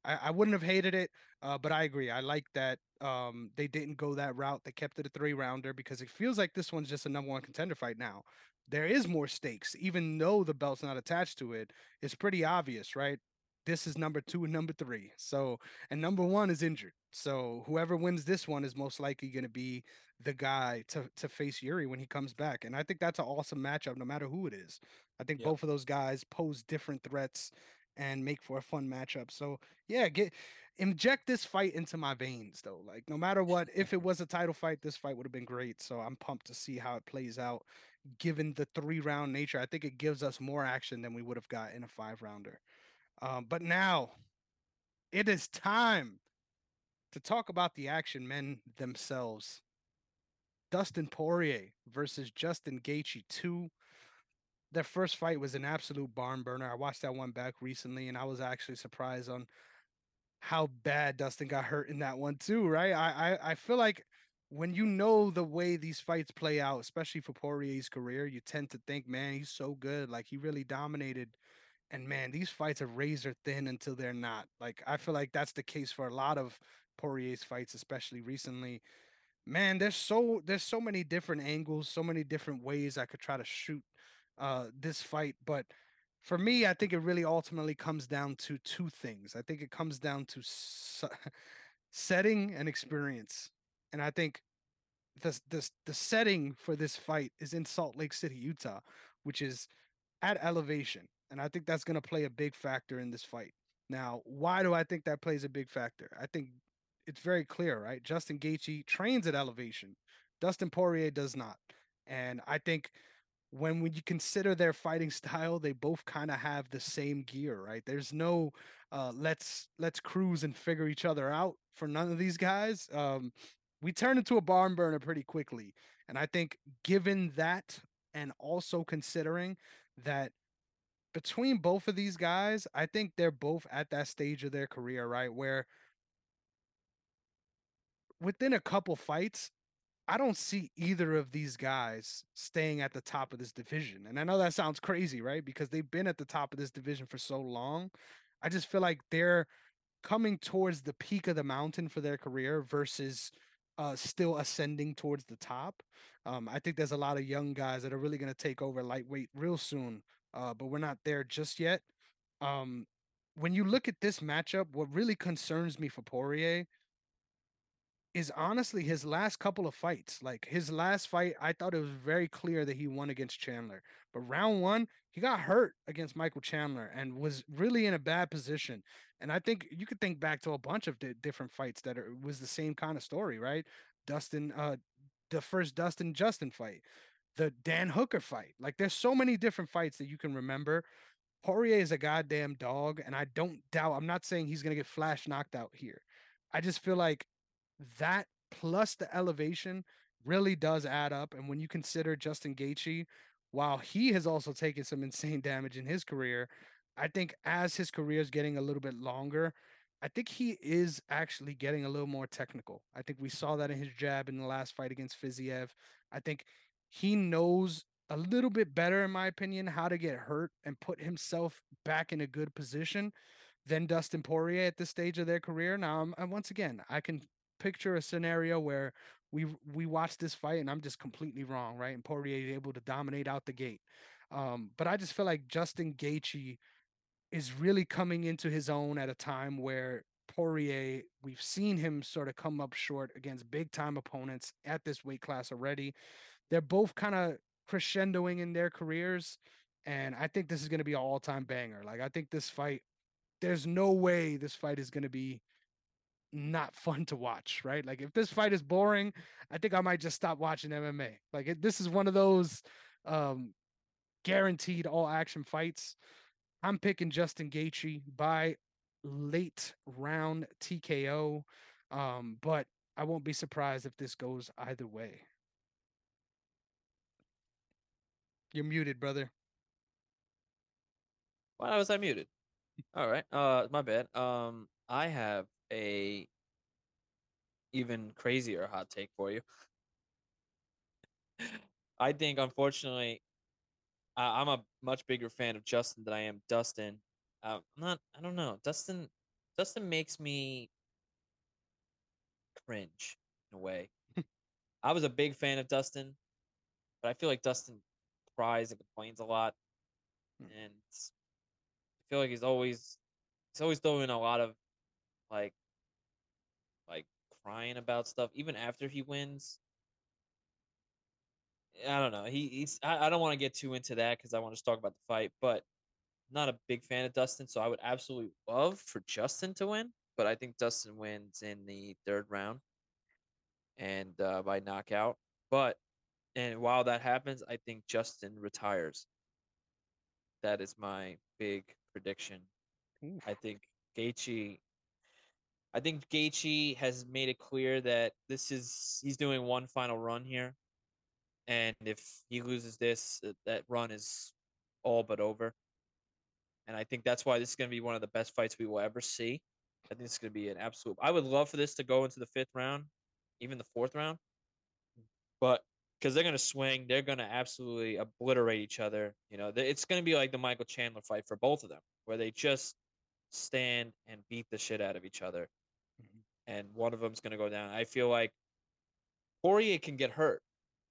I, I wouldn't have hated it, uh, but I agree. I like that um, they didn't go that route. They kept it a three rounder because it feels like this one's just a number one contender fight now. There is more stakes, even though the belt's not attached to it. It's pretty obvious, right? This is number two and number three. So, and number one is injured. So, whoever wins this one is most likely going to be the guy to to face Yuri when he comes back. And I think that's an awesome matchup, no matter who it is. I think Yep. both of those guys pose different threats and make for a fun matchup. So, yeah, get inject this fight into my veins though. Like no matter what, if it was a title fight, this fight would have been great. So I'm pumped to see how it plays out given the three round nature. I think it gives us more action than we would have got in a five rounder. Um, but now it is time to talk about the action men themselves. Dustin Poirier versus Justin Gaethje 2. Their first fight was an absolute barn burner. I watched that one back recently and I was actually surprised on how bad Dustin got hurt in that one too, right? I I, I feel like when you know the way these fights play out, especially for Poirier's career, you tend to think, man, he's so good. Like he really dominated and man, these fights are razor thin until they're not. Like I feel like that's the case for a lot of Poirier's fights, especially recently. Man, there's so there's so many different angles, so many different ways I could try to shoot uh this fight, but for me, I think it really ultimately comes down to two things. I think it comes down to setting and experience. And I think the the the setting for this fight is in Salt Lake City, Utah, which is at elevation. And I think that's going to play a big factor in this fight. Now, why do I think that plays a big factor? I think it's very clear, right? Justin Gaethje trains at elevation. Dustin Poirier does not. And I think when when you consider their fighting style, they both kind of have the same gear, right? There's no uh let's let's cruise and figure each other out for none of these guys. Um we turn into a barn burner pretty quickly. And I think given that and also considering that between both of these guys, I think they're both at that stage of their career, right? Where within a couple fights, I don't see either of these guys staying at the top of this division. And I know that sounds crazy, right? Because they've been at the top of this division for so long. I just feel like they're coming towards the peak of the mountain for their career versus uh, still ascending towards the top. Um, I think there's a lot of young guys that are really going to take over lightweight real soon, uh, but we're not there just yet. Um, when you look at this matchup, what really concerns me for Poirier is honestly his last couple of fights. Like his last fight, I thought it was very clear that he won against Chandler. But round one, he got hurt against Michael Chandler and was really in a bad position. And I think you could think back to a bunch of di- different fights that are, was the same kind of story, right? Dustin, uh, the first Dustin Justin fight, the Dan Hooker fight. Like there's so many different fights that you can remember. Poirier is a goddamn dog, and I don't doubt. I'm not saying he's gonna get flash knocked out here. I just feel like that plus the elevation really does add up. And when you consider Justin Gaethje, while he has also taken some insane damage in his career, I think as his career is getting a little bit longer, I think he is actually getting a little more technical. I think we saw that in his jab in the last fight against Fiziev. I think he knows a little bit better, in my opinion, how to get hurt and put himself back in a good position than Dustin Poirier at this stage of their career. Now, um, and once again, I can picture a scenario where we we watch this fight and I'm just completely wrong, right? And Poirier is able to dominate out the gate. Um, but I just feel like Justin Gaethje is really coming into his own at a time where Poirier, we've seen him sort of come up short against big time opponents at this weight class already. They're both kind of crescendoing in their careers. And I think this is going to be an all time banger. Like, I think this fight, there's no way this fight is going to be not fun to watch, right? Like, if this fight is boring, I think I might just stop watching MMA. Like, it, this is one of those um, guaranteed all action fights. I'm picking Justin Gaethje by late round TKO, um, but I won't be surprised if this goes either way. You're muted, brother. Why was I muted? All right. Uh, my bad. Um, I have a even crazier hot take for you. I think, unfortunately, I I'm a much bigger fan of Justin than I am Dustin. Uh, I'm not. I don't know. Dustin. Dustin makes me cringe in a way. I was a big fan of Dustin, but I feel like Dustin cries and complains a lot, Mm. and I feel like he's always he's always doing a lot of like like crying about stuff even after he wins. I don't know. He, he's I, I don't want to get too into that because I want to talk about the fight, but not a big fan of Dustin, so I would absolutely love for Justin to win, but I think Dustin wins in the third round and uh, by knockout. But and while that happens, I think Justin retires. That is my big prediction. Oof. I think Gaethje. I think Gaethje has made it clear that this is he's doing one final run here, and if he loses this, uh, that run is all but over. And I think that's why this is going to be one of the best fights we will ever see. I think it's going to be an absolute. I would love for this to go into the fifth round, even the fourth round, but because they're going to swing, they're going to absolutely obliterate each other. You know, it's going to be like the Michael Chandler fight for both of them, where they just stand and beat the shit out of each other, Mhm. and one of them's going to go down. I feel like Poirier can get hurt.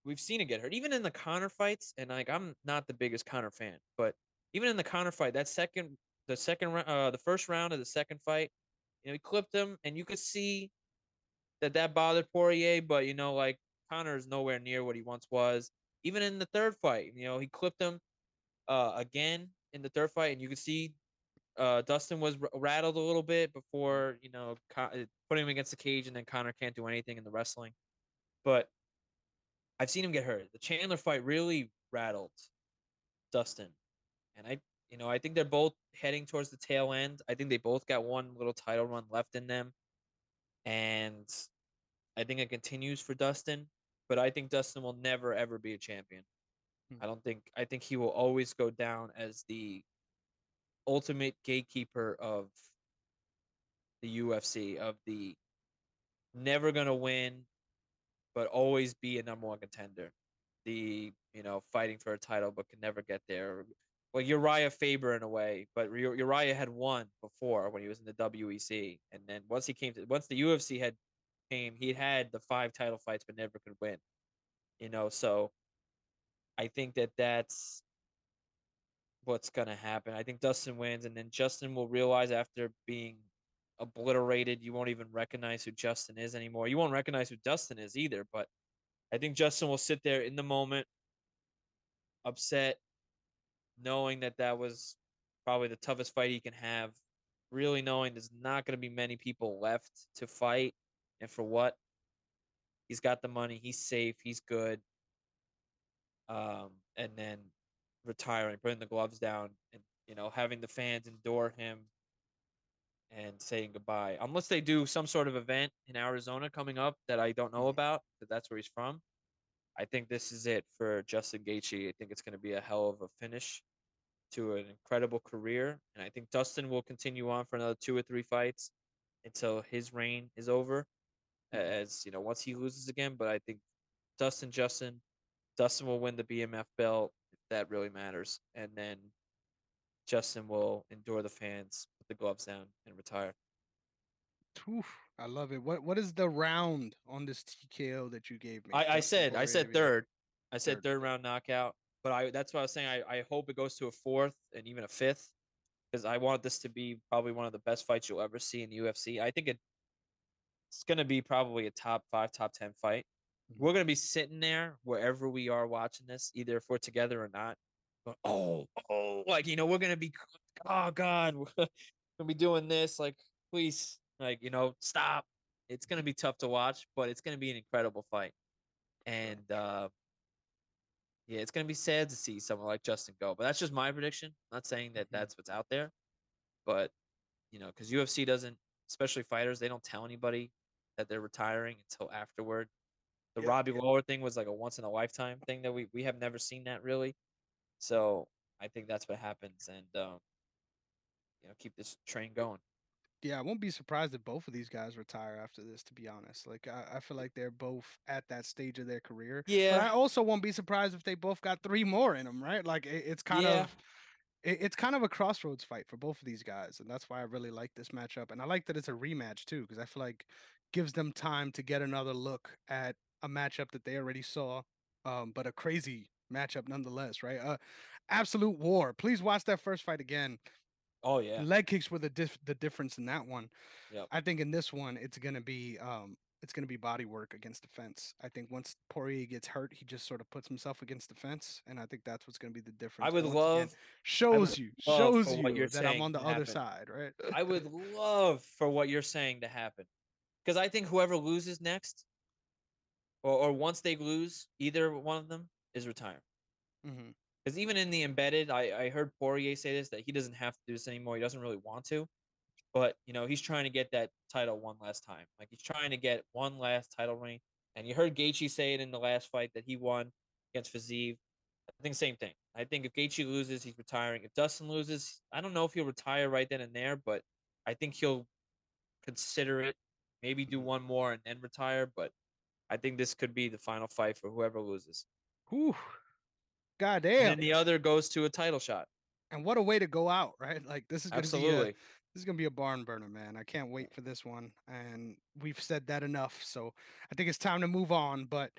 We've seen it get hurt, even in the Conor fights. And like, I'm not the biggest Conor fan, but even in the Conor fight, that second, the second, uh, the first round of the second fight, you know, he clipped him, and you could see that that bothered Poirier. But you know, like Conor is nowhere near what he once was. Even in the third fight, you know, he clipped him uh, again in the third fight, and you could see uh, Dustin was r- rattled a little bit before you know Con- uh, putting him against the cage, and then Conor can't do anything in the wrestling. But I've seen him get hurt. The Chandler fight really rattled Dustin, and I, you know, I think they're both heading towards the tail end. I think they both got one little title run left in them, and I think it continues for Dustin. But I think Dustin will never ever be a champion. I Hmm. don't think. I think he will always go down as the ultimate gatekeeper of the UFC of the never gonna win, but always be a number one contender. The you know fighting for a title but can never get there. Like Urijah Faber in a way, but Urijah had won before when he was in the WEC, and then once he came to once the UFC had came, he had the five title fights but never could win. You know, so I think that that's what's gonna happen. I think Dustin wins, and then Justin will realize after being obliterated, you won't even recognize who Justin is anymore. You won't recognize who Dustin is either. But I think Justin will sit there in the moment, upset, knowing that that was probably the toughest fight he can have. Really knowing there's not going to be many people left to fight, and for what? He's got the money. He's safe. He's good. Um, and then retiring, putting the gloves down, and you know having the fans endure him and saying goodbye. Unless they do some sort of event in Arizona coming up that I don't know Mhm. about, but that's where he's from. I think this is it for Justin Gaethje. I think it's going to be a hell of a finish to an incredible career, and I think Dustin will continue on for another two or three fights until his reign is over. As you know, once he loses again, but I think Dustin, Justin, Dustin will win the BMF belt if that really matters, and then Justin will endure the fans, put the gloves down, and retire. Oof, I love it. What what is the round on this TKO that you gave me? I, I said I said third. I said Third, third round knockout, but I that's what I was saying. I, I hope it goes to a fourth and even a fifth because I want this to be probably one of the best fights you'll ever see in UFC. I think it, it's gonna be probably a top five, top ten fight. Mhm. We're gonna be sitting there wherever we are watching this, either if we're together or not. going, oh, oh, like you know, we're gonna be, oh god, we're gonna be doing this. Like, please, like you know, stop. It's gonna be tough to watch, but it's gonna be an incredible fight. And uh, yeah, it's gonna be sad to see someone like Justin go. But that's just my prediction. I'm not saying that Mhm. that's what's out there, but you know, because UFC doesn't, especially fighters, they don't tell anybody that they're retiring until afterward. The Yep, Robbie yep. Lawler thing was like a once in a lifetime thing that we we have never seen that really. So I think that's what happens, and um, you know, keep this train going. Yeah, I won't be surprised if both of these guys retire after this, to be honest. Like I, I feel like they're both at that stage of their career. But Yeah, I also won't be surprised if they both got three more in them, right? Like it, it's kind Yeah. of it's kind of a crossroads fight for both of these guys, and that's why I really like this matchup. And I like that it's a rematch too, because I feel like gives them time to get another look at a matchup that they already saw, um, but a crazy matchup nonetheless, right? Uh, absolute war. Please watch that first fight again. Oh yeah. Leg kicks were the dif- the difference in that one. Yep. I think in this one, it's gonna be um, it's gonna be body work against the fence. I think once Poirier gets hurt, he just sort of puts himself against the fence, and I think that's what's gonna be the difference. I would once again, love shows you love shows you that I'm on the other happen. side, right? I would love for what you're saying to happen. Because I think whoever loses next, or, or once they lose, either one of them is hmm Because even in the embedded, I, I heard Poirier say this that he doesn't have to do this anymore. He doesn't really want to, but you know he's trying to get that title one last time. Like he's trying to get one last title reign. And you heard Gaethje say it in the last fight that he won against Fiziev. I think same thing. I think if Gaethje loses, he's retiring. If Dustin loses, I don't know if he'll retire right then and there, but I think he'll consider it. Maybe do Mhm. one more and then retire. But I think this could be the final fight for whoever loses. Whew. God And damn. then the other goes to a title shot. And what a way to go out, right? Like this is gonna be a, Absolutely. this is gonna be a barn burner, man. I can't wait for this one. And we've said that enough. So I think it's time to move on. But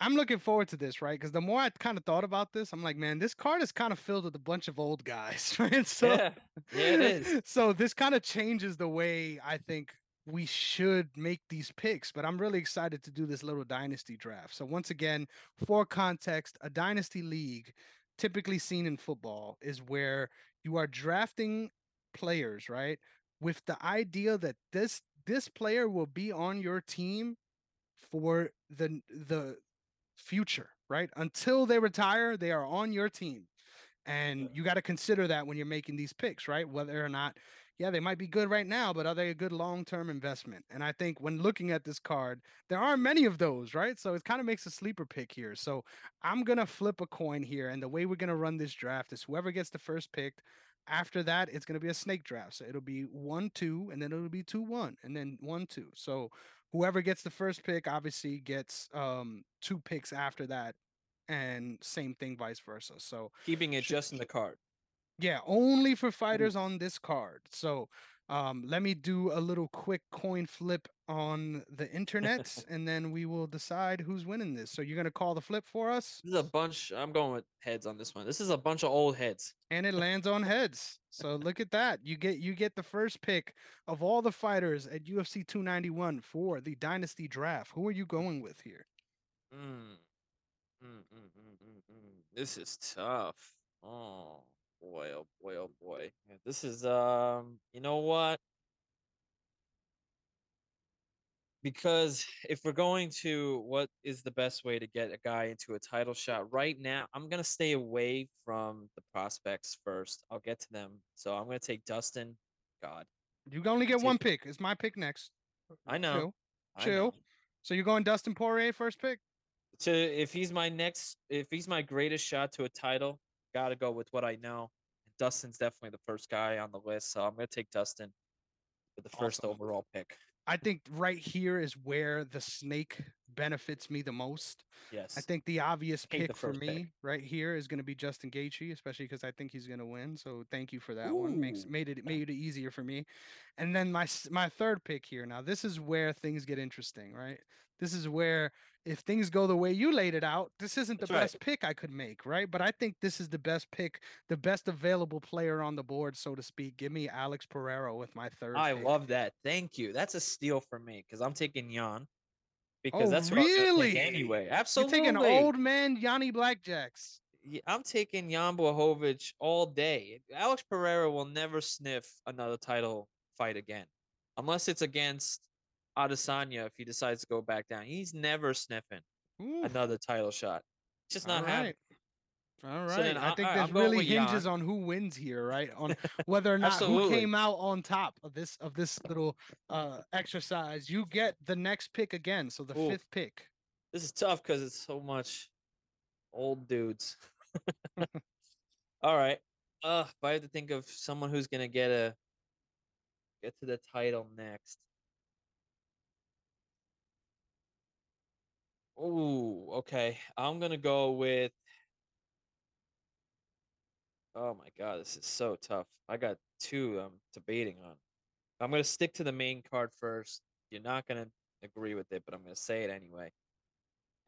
I'm looking forward to this, right? Because the more I kind of thought about this, I'm like, man, this card is kind of filled with a bunch of old guys, right? So yeah. Yeah, it is. so this kind of changes the way I think we should make these picks, but I'm really excited to do this little dynasty draft. So once again, for context, a dynasty league typically seen in football is where you are drafting players, right? With the idea that this this player will be on your team for the the future, right? Until they retire, they are on your team. And you got to consider that when you're making these picks, right? Whether or not, yeah, they might be good right now, but are they a good long term investment? And I think when looking at this card, there aren't many of those, right? So it kind of makes a sleeper pick here. So I'm going to flip a coin here. And the way we're going to run this draft is whoever gets the first pick. After that, it's going to be a snake draft. So it'll be one, two, and then it'll be two, one, and then one, two. So whoever gets the first pick obviously gets um two picks after that and same thing vice versa so Keeping it Sh- just in the card. Yeah only for fighters on this card so um let me do a little quick coin flip on the internet and then we will decide who's winning this so you're going to call the flip for us This is a bunch. I'm going with heads on this one. This is a bunch of old heads. and it lands on heads so look at that you get you get the first pick of all the fighters at UFC 291 for the dynasty draft who are you going with here Mm. Mm, mm, mm, mm, mm. This is tough. Oh boy, oh boy, oh boy. This is um. You know what? Because if we're going to what is the best way to get a guy into a title shot right now, I'm gonna stay away from the prospects first. I'll get to them. So I'm gonna take Dustin. God, You only get Take one it. pick. It's my pick next. I know. I Chill. know. So you're going Dustin Poirier first pick? to if he's my next if he's my greatest shot to a title, gotta go with what I know. And Dustin's definitely the first guy on the list, so I'm gonna take Dustin with the first overall pick. I think right here is where the snake benefits me the most. Yes. I think the obvious Hate the pick for me pick. right here is going to be Justin Gaethje, especially because I think he's going to win. So thank you for that one. Makes made it made it easier for me. And then my my third pick here. Now this is where things get interesting, right? This is where if things go the way you laid it out, this isn't the That's right. best pick I could make, right? But I think this is the best pick, the best available player on the board, so to speak. Give me Alex Pereira with my third. I pick. love that. Thank you. That's a steal for me because I'm taking Jan. Because Oh, that's what I was gonna take really? anyway. You're Absolutely. taking old man Yanni Blackjacks. I'm taking Jan Blachowicz all day. Alex Pereira will never sniff another title fight again, unless it's against Adesanya if he decides to go back down. He's never sniffing Ooh, another title shot. It's just all not happening. Right. All So then I I- think I- this I'm really hinges Jan. on who wins here, right? On whether or not who came out on top of this of this little uh exercise. You get the next pick again, so the Ooh. fifth pick. This is tough because it's so much old dudes. all right. Uh, if I have to think of someone who's gonna get a get to the title next. Oh, okay. I'm gonna go with. Oh my god, this is so tough. I got two I'm debating on. I'm gonna stick to the main card first. You're not gonna agree with it, but I'm gonna say it anyway.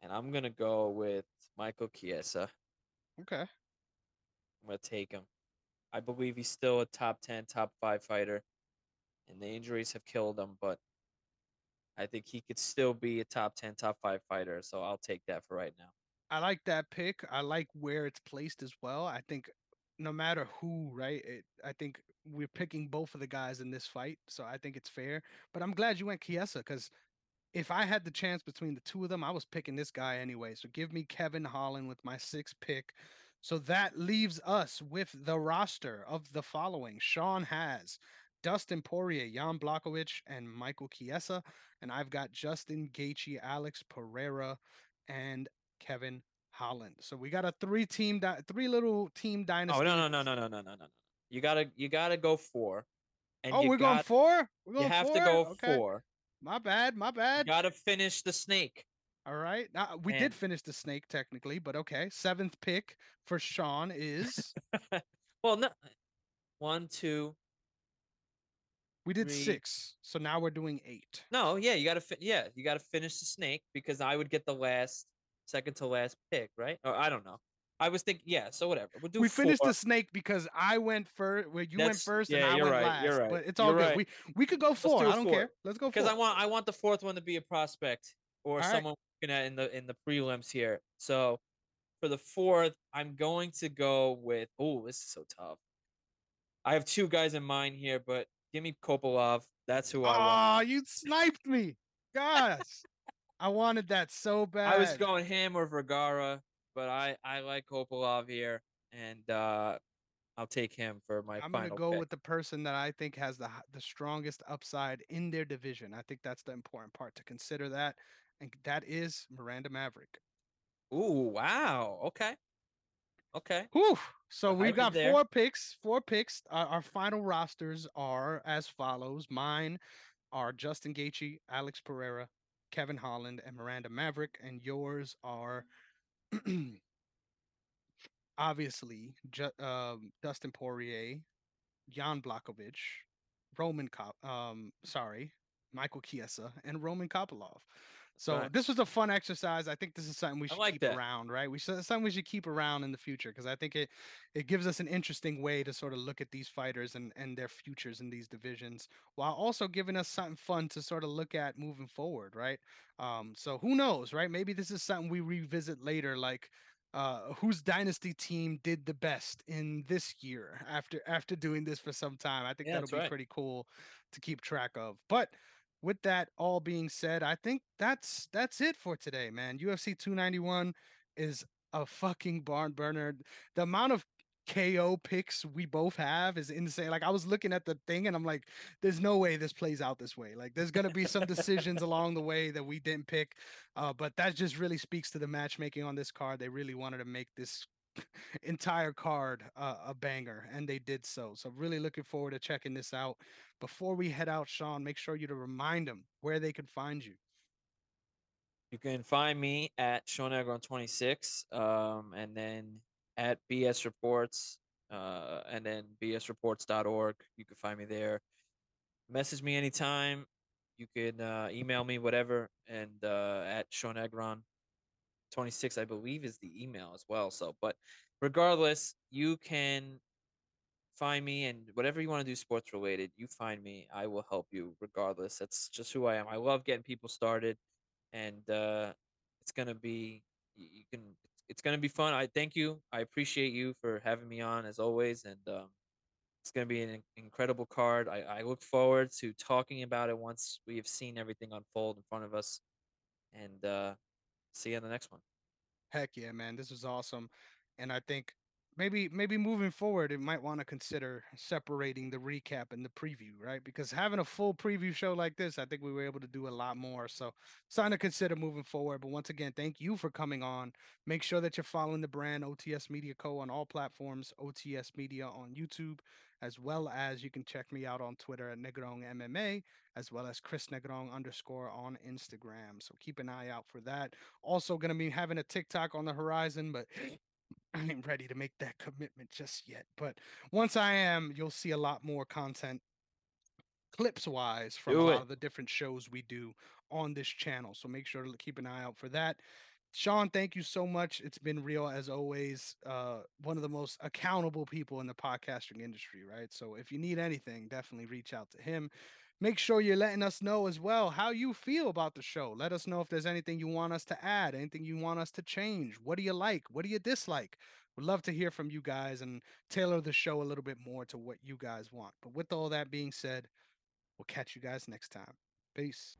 And I'm gonna go with Michael Chiesa. Okay. I'm gonna take him. I believe he's still a top 10, top 5 fighter, and the injuries have killed him, but I think he could still be a top 10, top 5 fighter, so I'll take that for right now. I like that pick. I like where it's placed as well. I think no matter who, right? It, I think we're picking both of the guys in this fight, so I think it's fair. But I'm glad you went Chiesa because if I had the chance between the two of them, I was picking this guy anyway. So give me Kevin Holland with my sixth pick. So that leaves us with the roster of the following: Sean has Dustin Poirier, Jan Blachowicz, and Michael Chiesa, and I've got Justin Gaethje, Alex Pereira, and Kevin Holland. So we got a three team, di- three little team dynasty. Oh no no no no no no no no! You gotta you gotta go four. And oh, we're going got- four. We're You going have to go Okay. four. My bad. My You bad. gotta finish the snake. All right. Now, we did finish the snake technically, but okay. Seventh pick for Sean is well, no, one, two. we did Three. six. So now we're doing eight. No, yeah, you gotta fi- yeah, you gotta finish the snake because I would get the last, second to last pick, right? Or I don't know. I was thinking, yeah. So whatever. We'll do. we finished the snake because I went first. Where you went first yeah, and I you're went right, last. you're right, But it's all you're good. right. We we could go four. do I don't four. care. Let's go because. I want I want the fourth one to be a prospect or All right. someone we're looking at in the in the prelims here. So for the fourth, I'm going to go with. Oh, this is so tough. I have two guys in mind here, but give me Kopylov. That's who I Oh, want. you sniped me. Gosh. I wanted that so bad. I was going him or Vergara, but I I like Kopylov here, and uh I'll take him for my I'm gonna go pick. with the person that I think has the the strongest upside in their division. I think that's the important part to consider that, and that is Miranda Maverick. Ooh, wow. Okay. Okay. Whew. So we've got four picks. Four picks. Uh, our final rosters are as follows. Mine are Justin Gaethje, Alex Pereira, Kevin Holland, and Miranda Maverick, and yours are obviously Ju- um, Dustin Poirier, Jan Blachowicz, Roman um, sorry, Michael Chiesa, and Roman Kopylov. So Right. this was a fun exercise. I think this is something we should like keep that. around, right? We should something we should keep around in the future because I think it it gives us an interesting way to sort of look at these fighters and and their futures in these divisions, while also giving us something fun to sort of look at moving forward, right? Um, so who knows, right? Maybe this is something we revisit later, like uh whose dynasty team did the best in this year after after doing this for some time. I think Yeah, that'll be right. pretty cool to keep track of. But with that all being said, I think that's that's it for today, man. UFC 291 is a fucking barn burner. The amount of KO picks we both have is insane. Like I was looking at the thing and I'm like, there's no way this plays out this way. Like there's gonna be some decisions along the way that we didn't pick. Uh, but that just really speaks to the matchmaking on this card. They really wanted to make this entire card uh, a banger, and they did so. So really looking forward to checking this out. Before we head out, Sean, make sure you to remind them where they can find you. You can find me at Sean Agron 26, um, and then at BS Reports, uh, and then bsreports.org. You can find me there. Message me anytime. You can uh, email me, whatever, and uh, at Sean Agron 26, I believe, is the email as well. So, but regardless, you can find me and whatever you want to do sports related, you find me. I will help you regardless. That's just who I am. I love getting people started and uh, it's gonna be you can it's gonna be fun. I thank you. I appreciate you for having me on as always, and um, it's gonna be an incredible card. I, I look forward to talking about it once we have seen everything unfold in front of us, and uh, see you in the next one. Heck yeah, man. This was awesome. And I think maybe maybe moving forward, it might want to consider separating the recap and the preview, right? Because having a full preview show like this, I think we were able to do a lot more. So something to consider moving forward. But once again, thank you for coming on. Make sure that you're following the brand OTS Media Co. on all platforms, OTS Media on YouTube, as well as you can check me out on Twitter at Negron MMA, as well as Chris Negron underscore on Instagram. So keep an eye out for that. Also gonna be having a TikTok on the horizon, but I ain't ready to make that commitment just yet. But once I am, you'll see a lot more content clips wise from Do a lot it. of the different shows we do on this channel. So make sure to keep an eye out for that. Sean, thank you so much. It's been real as always. Uh, one of the most accountable people in the podcasting industry, right? So if you need anything, definitely reach out to him. Make sure you're letting us know as well how you feel about the show. Let us know if there's anything you want us to add, anything you want us to change. What do you like? What do you dislike? We'd love to hear from you guys and tailor the show a little bit more to what you guys want. But with all that being said, we'll catch you guys next time. Peace.